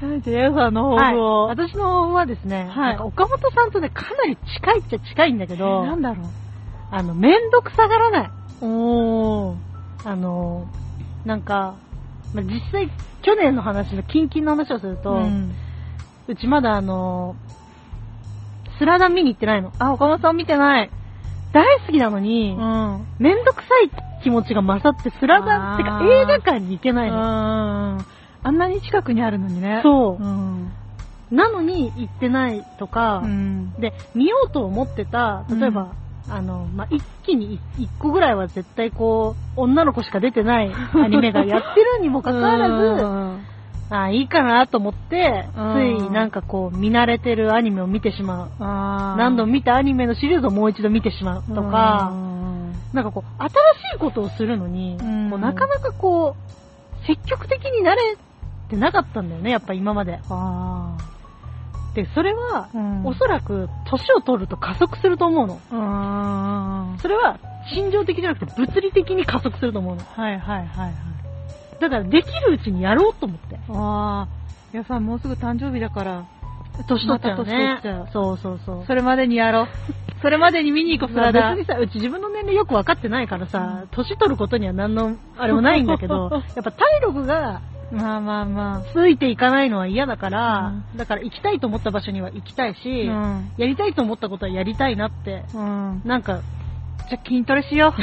J: はい、じゃあ、やよさんの抱負を。
K: はい、私の抱負はですね、
J: はい
K: 岡本さんとね、かなり近いっちゃ近いんだけど、
J: なんだろう。
K: あの、めんどくさがらない。
J: おー。
K: あの、なんか、まあ、実際、去年の話の、キンキンの話をすると、う
J: うん。
K: ちまだあの、スラダン見に行ってないの。
J: あ、岡本さん見てない。
K: 大好きなのに、
J: うん。
K: めんどくさい気持ちが勝って、スラダンってか映画館に行けないの。
J: うん。あんなに近くにあるのにね。
K: そう
J: うん。
K: なのに行ってないとか、
J: うん。
K: で、見ようと思ってた、例えば、あの、まあ、一気に一個ぐらいは絶対こう、女の子しか出てないアニメがやってるにもかかわらず、あいいかなと思って、
J: うん
K: ついなんかこう、見慣れてるアニメを見てしまう。何度も見たアニメのシリーズをもう一度見てしまうとか、なんかこう、新しいことをするのに、
J: うん
K: こうなかなかこう、積極的になれてなかったんだよね、やっぱ今まで。
J: あ
K: で、それは、
J: ーうん
K: おそらく、年を取ると加速すると思うの。
J: うん。
K: それは、心情的じゃなくて物理的に加速すると思うの。
J: はいはいはいはい。
K: だから、できるうちにやろうと思って。
J: あー。やさんもうすぐ誕生日だから、
K: 年取っちゃうね
J: っちゃう。
K: そうそうそう。
J: それまでにやろう。それまでに見に行こう、ス
K: まあ
J: ラダ
K: 別にさ、うち自分の年齢よく分かってないからさ、年取ることには何の、あれもないんだけど、やっぱ体力が
J: まあまあま
K: ついていかないのは嫌だから、
J: う
K: だから行きたいと思った場所には行きたいし、
J: あ。うん。
K: やりたいと思ったことはやりたいなって、
J: うん。
K: なんか、
J: じゃあ筋トレしよう。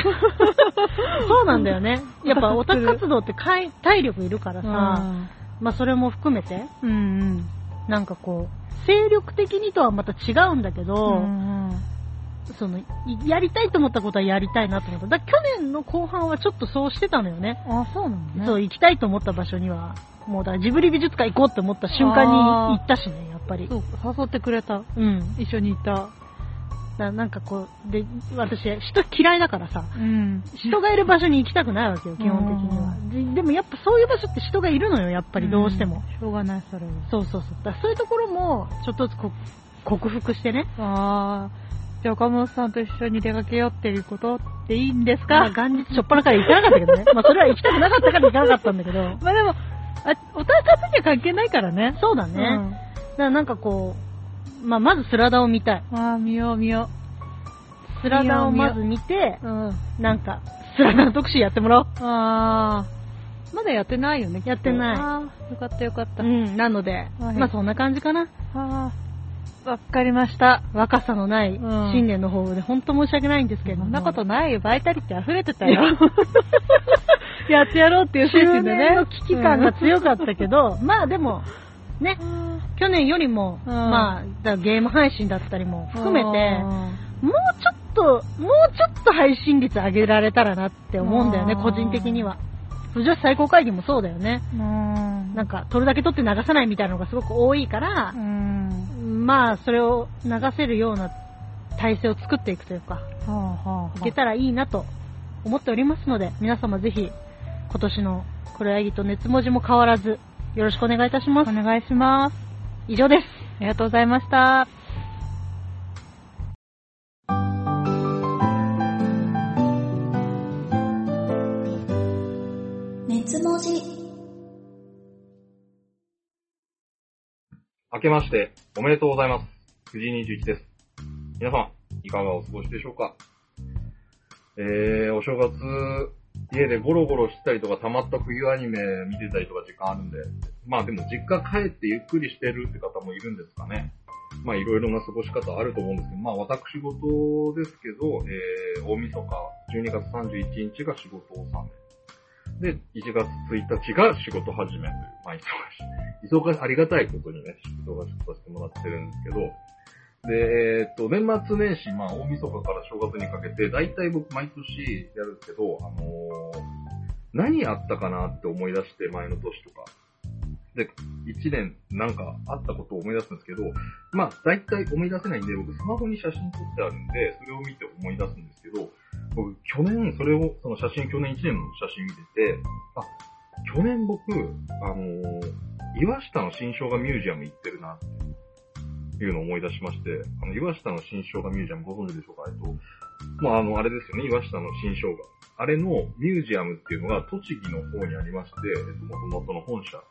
K: そうなんだよね。やっぱオタク活動ってかい体力いるからさ、
J: うん
K: まあそれも含めて、
J: うんうん。
K: なんかこう、精力的にとはまた違うんだけど、
J: うん
K: その、いやりたいと思ったことはやりたいなと思った。だ去年の後半はちょっとそうしてたのよね。
J: あ、そうなのね。
K: そう、行きたいと思った場所には、もうだジブリ美術館行こうって思った瞬間に行ったしね、やっぱり。
J: そうか、誘ってくれた。
K: うん。
J: 一緒に行った。
K: だなんかこう、で、私、人嫌いだからさ、
J: うん。
K: 人がいる場所に行きたくないわけよ、基本的には。ででもやっぱそういう場所って人がいるのよ、やっぱりどうしても。
J: しょうがない、それは。
K: そうそうそう。だそういうところも、ちょっとずつこ克服してね。
J: あー。じゃあ岡本さんと一緒に出かけようっていうことっていいんですか？
K: まあ元日しょっぱなから行かなかったけどね。まあそれは行きたくなかったから行かなかったんだけど。
J: まあでも、あ、お互い活には関係ないからね。
K: そうだね。だからなんかこう、まあまずスラダンを見たい。
J: うん。あー、見よう見よ
K: スラダンをまず見て、
J: う。うん。
K: なんか、スラダン特集やってもらおう。
J: あー。まだやってないよね、
K: やってない
J: あー、よかったよかった。
K: うん、なので、
J: はい
K: まあそんな感じかな。
J: あー、わかりました。
K: 若さのない
J: うん
K: 新年の抱負で本当申し訳ないんですけれども。
J: そんなことないよ。バイタリティ溢れてたよ。やってやろうっていう精
K: 周
J: 神でね
K: 年。の危機感が強かったけど、まあでも、ね、
J: うん
K: 去年よりも、
J: うん
K: まあ、ゲーム配信だったりも含めて、
J: うん
K: もうちょっと、もうちょっと配信率上げられたらなって思うんだよね、
J: うん
K: 個人的には。女子最高会議もそうだよね。
J: うん
K: なんか、撮るだけ撮って流さないみたいなのがすごく多いから
J: う、ん。
K: まあ、それを流せるような体制を作っていくというか、
J: はあはあはい
K: けたらいいなと思っておりますので、皆様ぜひ、今年の黒柳と熱文字も変わらず、よろしくお願いいたします。
J: お願いします。
K: 以上です。
J: ありがとうございました。
A: 熱文字
L: 明けまして、おめでとうございます。藤井21です。皆さん、いかがお過ごしでしょうか？えー、お正月、家でゴロゴロしたりとか、溜まった冬アニメ見てたりとか時間あるんで、まあでも実家帰ってゆっくりしてるって方もいるんですかね。まあいろいろな過ごし方あると思うんですけど、まあ私事ですけど、えー、大晦日、12月31日が仕事納め。で、1月1日が仕事始めという、まあ忙しい。忙しい、ありがたいことにね、忙しくさせてもらってるんですけど、で、えーっと、年末年始、まあ、大晦日から正月にかけて、だいたい僕毎年やるんですけど、あのー何あったかなって思い出して、前の年とか。で、1年なんかあったことを思い出すんですけど、まあ、大体思い出せないんで、僕スマホに写真撮ってあるんで、それを見て思い出すんですけど、僕、去年、それを、その写真、去年1年の写真見てて、あ、去年僕、あのー岩下の新生姜ミュージアム行ってるなっていうのを思い出しまして、あの、岩下の新生姜ミュージアムご存知でしょうかえっと、まあ、あの、あれですよね、岩下の新生姜。あれのミュージアムっていうのが栃木の方にありまして、えっと、元々の本社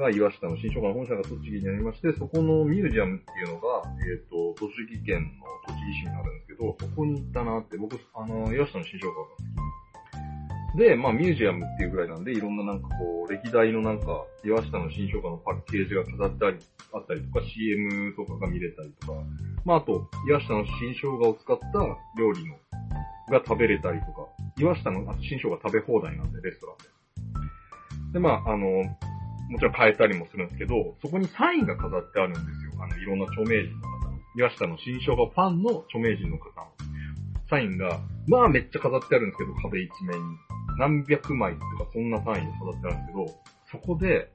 L: が岩下の新生姜の本社が栃木にありまして、そこのミュージアムっていうのが、えっと、栃木県の栃木市にあるんですけど、そこに行ったなって、僕、あの、岩下の新生姜が好きで、まあミュージアムっていうぐらいなんで、いろんななんかこう、歴代のなんか、岩下の新生姜のパッケージが飾ってあり、あったりとか、CM とかが見れたりとか、まああと、岩下の新生姜を使った料理の、が食べれたりとか、岩下の新生姜食べ放題なんで、レストランで。で、まああの、もちろん変えたりもするんですけど、そこにサインが飾ってあるんですよ。あの、いろんな著名人の方。岩下の新生姜ファンの著名人の方のサインが、まあめっちゃ飾ってあるんですけど、壁一面に。何百枚とかそんな単位で飾ってあるんですけど、そこで、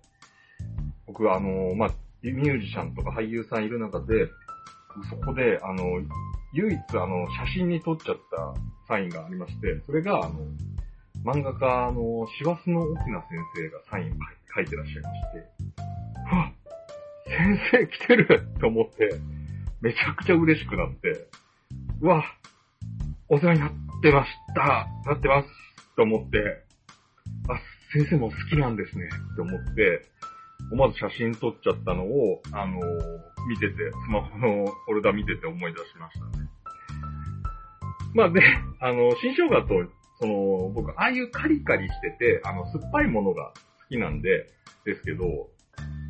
L: 僕はあの、まあ、ミュージシャンとか俳優さんいる中で、そこで、あの、唯一あの、写真に撮っちゃったサインがありまして、それがあの、漫画家の師走の奥名先生がサインを書いてらっしゃいまして、うわ先生来てると思って、めちゃくちゃ嬉しくなって、うわお世話になってましたなってますと思って、あ、先生も好きなんですねって思って、思わず写真撮っちゃったのを、あのー見てて、スマホのフォルダ見てて思い出しましたね。まあで、あの、新生姜と、その、僕、ああいうカリカリしてて、あの、酸っぱいものが好きなんで、ですけど、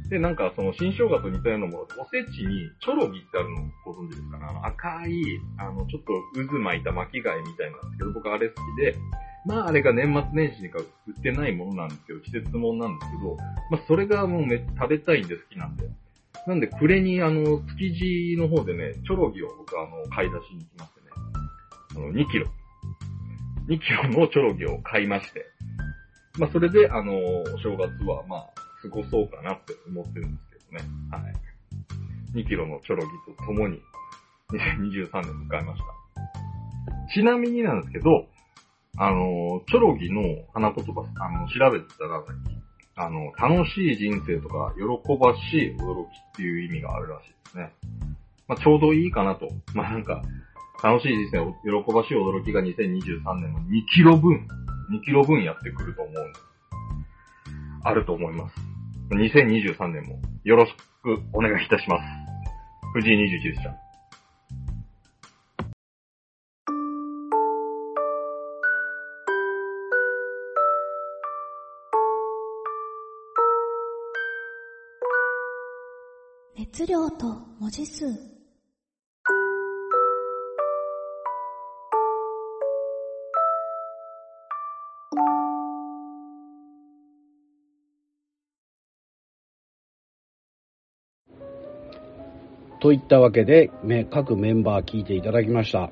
L: で、なんかその新生姜と似たようなもの、おせちにチョロギってあるのご存知ですかね？あの赤い、あの、ちょっと渦巻いた巻き貝みたいなんですけど、僕あれ好きで、まああれが年末年始にか売ってないものなんですけど、季節ものなんですけど、まあそれがもうめ食べたいんで好きなんで。なんで、暮れにあの、築地の方でね、チョロギを僕あの、買い出しに来ましてね、あの、2キロ。2キロのチョロギを買いまして、まあそれであの、お正月はまあ、過ごそうかなって思ってるんですけどね。はい。2キロのチョロギと共に、2023年迎えました。ちなみになんですけど、あの、チョロギの花言葉、あの、調べてたら、あの、楽しい人生とか、喜ばしい驚きっていう意味があるらしいですね。まあ、ちょうどいいかなと。まあ、なんか、楽しい人生を、喜ばしい驚きが2023年の2キロ分、2キロ分やってくると思うんで、あると思います。2023年もよろしくお願いいたします。藤井21でした。
A: 熱量と文字数
C: といったわけで、め各メンバー聞いていただきました。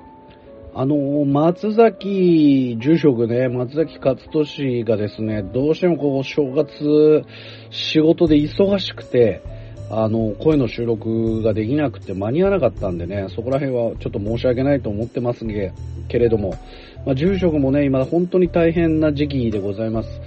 C: あの、松崎住職ね、松崎勝利がですね、どうしてもこう、正月、仕事で忙しくて、あの、声の収録ができなくて間に合わなかったんでね、そこら辺はちょっと申し訳ないと思ってますけれども、まあ、住職もね、今本当に大変な時期でございます。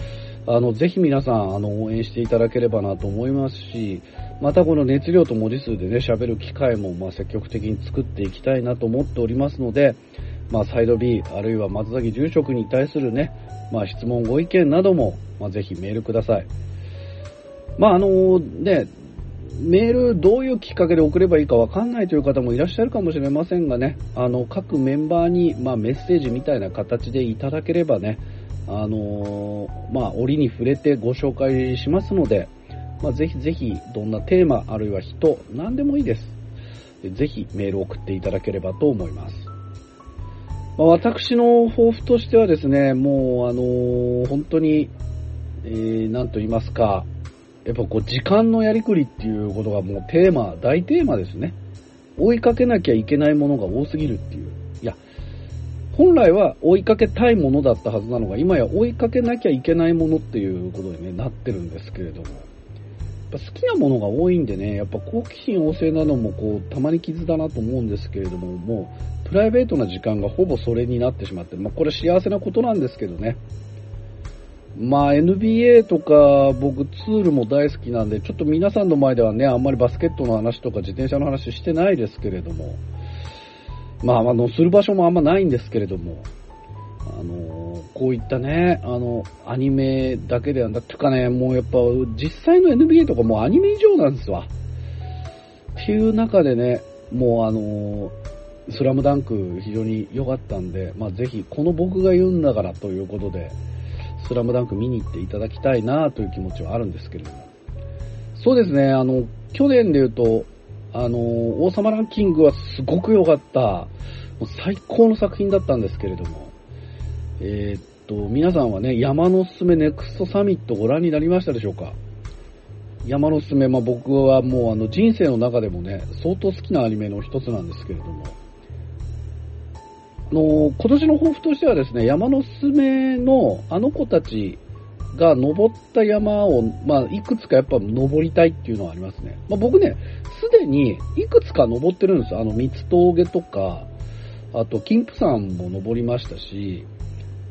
C: あの、ぜひ皆さん、あの、応援していただければなと思いますし、またこの熱量と文字数でね、喋る機会も、ま、積極的に作っていきたいなと思っておりますので、まあ、サイド B、あるいは松崎住職に対するね、まあ、質問、ご意見なども、まあ、ぜひメールください。まあ、あのね、メールどういうきっかけで送ればいいかわかんないという方もいらっしゃるかもしれませんがね、あの、各メンバーに、まあ、メッセージみたいな形でいただければね、あのまあ、折に触れてご紹介しますので、まあ、ぜひぜひ、どんなテーマ、あるいは人、何でもいいです。ぜひメールを送っていただければと思います。まあ、私の抱負としてはですね、もう、あのー本当に、えー、なんと言いますか、やっぱこう、時間のやりくりっていうことがもうテーマ、大テーマですね。追いかけなきゃいけないものが多すぎるっていう。本来は追いかけたいものだったはずなのが、今や追いかけなきゃいけないものっていうことに、ね、なってるんですけれども。やっぱ好きなものが多いんでね、やっぱ好奇心旺盛なのもこう、たまに傷だなと思うんですけれども、もう、プライベートな時間がほぼそれになってしまって、まあこれ幸せなことなんですけどね。まあ NBA とか僕ツールも大好きなんで、ちょっと皆さんの前ではね、あんまりバスケットの話とか自転車の話してないですけれども、まああの、する場所もあんまないんですけれども、あの、こういったね、あの、アニメだけではなくてかね、もうやっぱ実際の NBA とかもアニメ以上なんですわ。っていう中でね、もうあの、スラムダンク非常に良かったんで、まあぜひこの僕が言うんだからということで、スラムダンク見に行っていただきたいなという気持ちはあるんですけれども。そうですね、あの、去年で言うと、あの、王様ランキングはすごく良かった、もう最高の作品だったんですけれども、えー、っと、皆さんはね、山のすすめネクストサミットご覧になりましたでしょうか？山のすすめ、まあ、僕はもうあの人生の中でもね、相当好きなアニメの一つなんですけれども、の今年の抱負としてはですね、山のすすめのあの子たちが登った山を、まあ、いくつかやっぱ登りたいっていうのはありますね。まあ、僕ね、すでにいくつか登ってるんですよ。あの、三つ峠とか、あと、金プ山も登りましたし、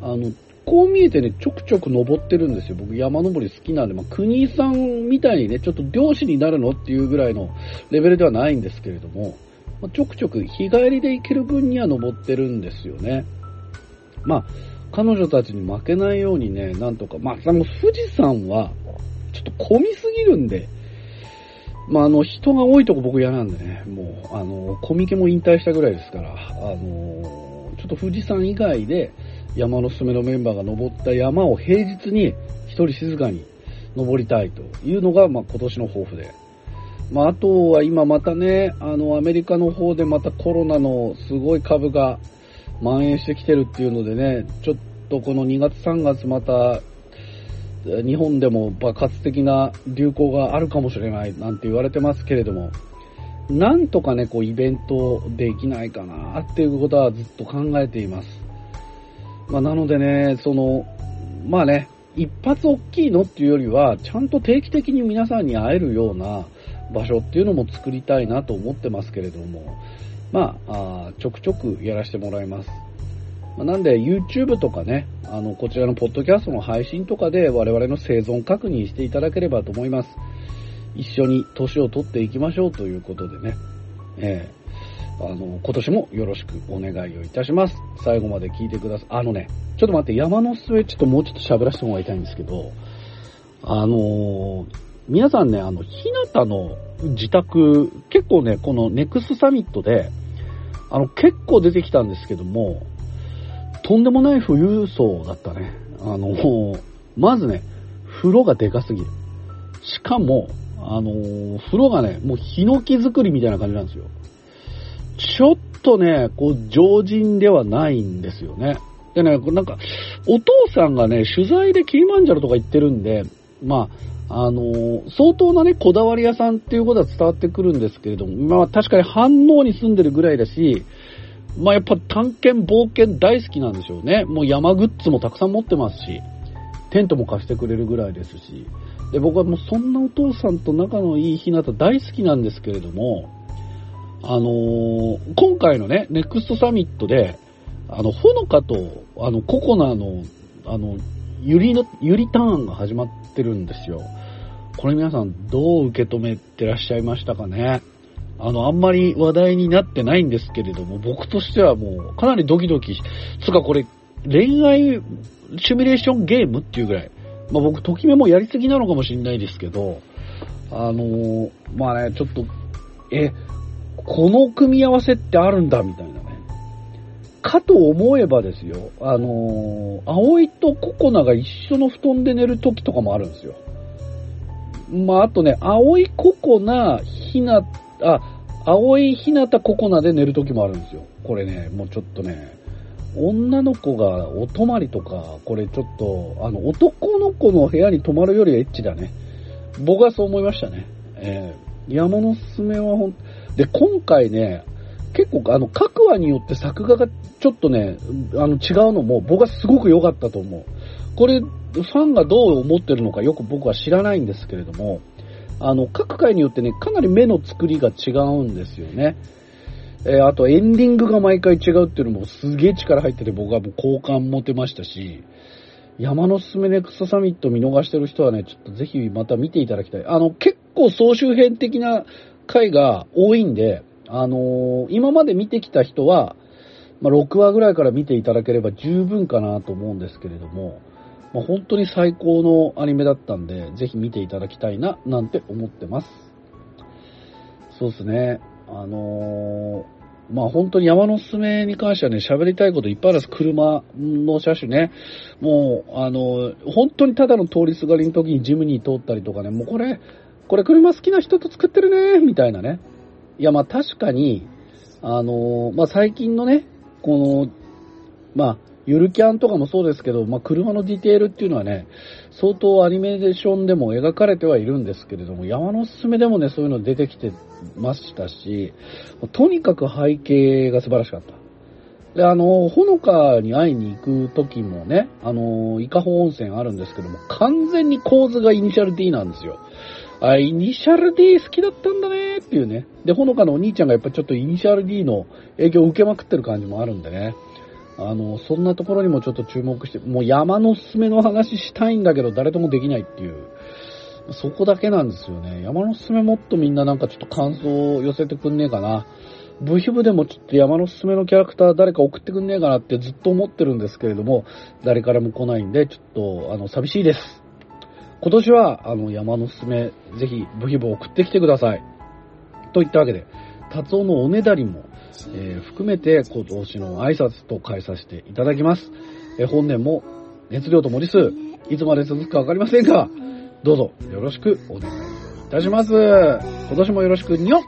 C: あの、こう見えてね、ちょくちょく登ってるんですよ。僕山登り好きなんで、まあ、国井さんみたいにね、ちょっと漁師になるのっていうぐらいのレベルではないんですけれども、まあ、ちょくちょく日帰りで行ける分には登ってるんですよね。まあ、彼女たちに負けないようにね、なんとか、まあ、でも富士山は、ちょっと混みすぎるんで、まあ、あの、人が多いとこ僕嫌なんでね、もう、あの、コミケも引退したぐらいですから、あの、ちょっと富士山以外で、山のすすめのメンバーが登った山を平日に一人静かに登りたいというのが、まあ、今年の抱負で。まあ、あとは今またね、あの、アメリカの方でまたコロナのすごい株が蔓延してきてるっていうのでね、ちょっとこの2月3月また、日本でも爆発的な流行があるかもしれないなんて言われてますけれども、なんとかね、こうイベントできないかなっていうことはずっと考えています。まあ、なのでね、その、まあね、一発大きいのっていうよりは、ちゃんと定期的に皆さんに会えるような場所っていうのも作りたいなと思ってますけれども、まあ、あちょくちょくやらせてもらいます。まあ、なんで YouTube とかね、あの、こちらのポッドキャストの配信とかで我々の生存確認していただければと思います。一緒に年を取っていきましょうということでね、えー、あの、今年もよろしくお願いをいたします。最後まで聞いてください。あのね、ちょっと待って、山の末ちょっともうちょっと喋らせてもらいたいんですけど、あのー、皆さんね、あの、ひなたの自宅、結構ね、このネクスサミットで、あの、結構出てきたんですけども、とんでもない富裕層だったね。あの、まずね、風呂がでかすぎる。しかも、あの、風呂がね、もうヒノキ作りみたいな感じなんですよ。ちょっとね、こう、常人ではないんですよね。でね、なんか、お父さんがね、取材でキーマンジャロとか行ってるんで、まあ、あの、相当なね、こだわり屋さんっていうことは伝わってくるんですけれども、まあ確かに反応に住んでるぐらいだし、まあやっぱ探検、冒険大好きなんでしょうね。もう山グッズもたくさん持ってますし、テントも貸してくれるぐらいですし、で、僕はもうそんなお父さんと仲のいい日向大好きなんですけれども、あのー、今回のね、ネクストサミットで、あの、ほのかと、あの、ココナの、あの、ゆりの、ゆりターンが始まってるんですよ。これ皆さんどう受け止めてらっしゃいましたかね？あの、あんまり話題になってないんですけれども、僕としてはもう、かなりドキドキし、つかこれ、恋愛シミュレーションゲームっていうぐらい、まあ僕、ときめもやりすぎなのかもしれないですけど、あのー、まあね、ちょっと、え、この組み合わせってあるんだ、みたいな。かと思えばですよ、あのー、葵とココナが一緒の布団で寝る時とかもあるんですよ。まあ、あとね、葵ココナ、ひな、あ、葵ひなたココナで寝る時もあるんですよ。これね、もうちょっとね、女の子がお泊まりとか、これちょっと、あの、男の子の部屋に泊まるよりはエッチだね。僕はそう思いましたね。えー、山のすすめはほん、で、今回ね、結構、あの、各話によって作画がちょっとね、あの、違うのも僕はすごく良かったと思う。これ、ファンがどう思ってるのかよく僕は知らないんですけれども、あの、各回によってね、かなり目の作りが違うんですよね。えーあとエンディングが毎回違うっていうのもすげえ力入ってて僕はもう好感持てましたし、山のすすめネクストサミット見逃してる人はね、ちょっとぜひまた見ていただきたい。あの、結構総集編的な回が多いんで、あのー今まで見てきた人は、まあ、6話ぐらいから見ていただければ十分かなと思うんですけれども、まあ、本当に最高のアニメだったんで、ぜひ見ていただきたいな、なんて思ってます。そうですね。あのーまあ本当に山のすすめに関してはね、喋りたいこといっぱいあるんです。車の車種ね。もう、あの、本当にただの通りすがりの時にジムに通ったりとかね、もうこれ、これ車好きな人と作ってるね、みたいなね。いや、まあ確かに、あの、まあ最近のね、この、まあ、ゆるキャンとかもそうですけど、まあ、車のディテールっていうのはね、相当アニメーションでも描かれてはいるんですけれども、山のすすめでもね、そういうの出てきてましたし、とにかく背景が素晴らしかった。で、あの、ほのかに会いに行く時もね、あの、伊香保温泉あるんですけども、完全に構図がイニシャル D なんですよ。あ、イニシャル D 好きだったんだねっていうね。で、ほのかのお兄ちゃんがやっぱちょっとイニシャル D の影響を受けまくってる感じもあるんでね。あの、そんなところにもちょっと注目して、もう山のすすめの話したいんだけど、誰ともできないっていう。そこだけなんですよね。山のすすめもっとみんななんかちょっと感想を寄せてくんねえかな。ブヒブでもちょっと山のすすめのキャラクター誰か送ってくんねえかなってずっと思ってるんですけれども、誰からも来ないんで、ちょっと、あの、寂しいです。今年は、あの、山のすすめ、ぜひ、ブヒブ送ってきてください。といったわけで、達夫のおねだりも、えー含めて、今年の挨拶と変えさせていただきます。えー本年も、熱量と文字数、いつまで続くかわかりませんが、どうぞよろしくお願いいたします。今年もよろしくにょっ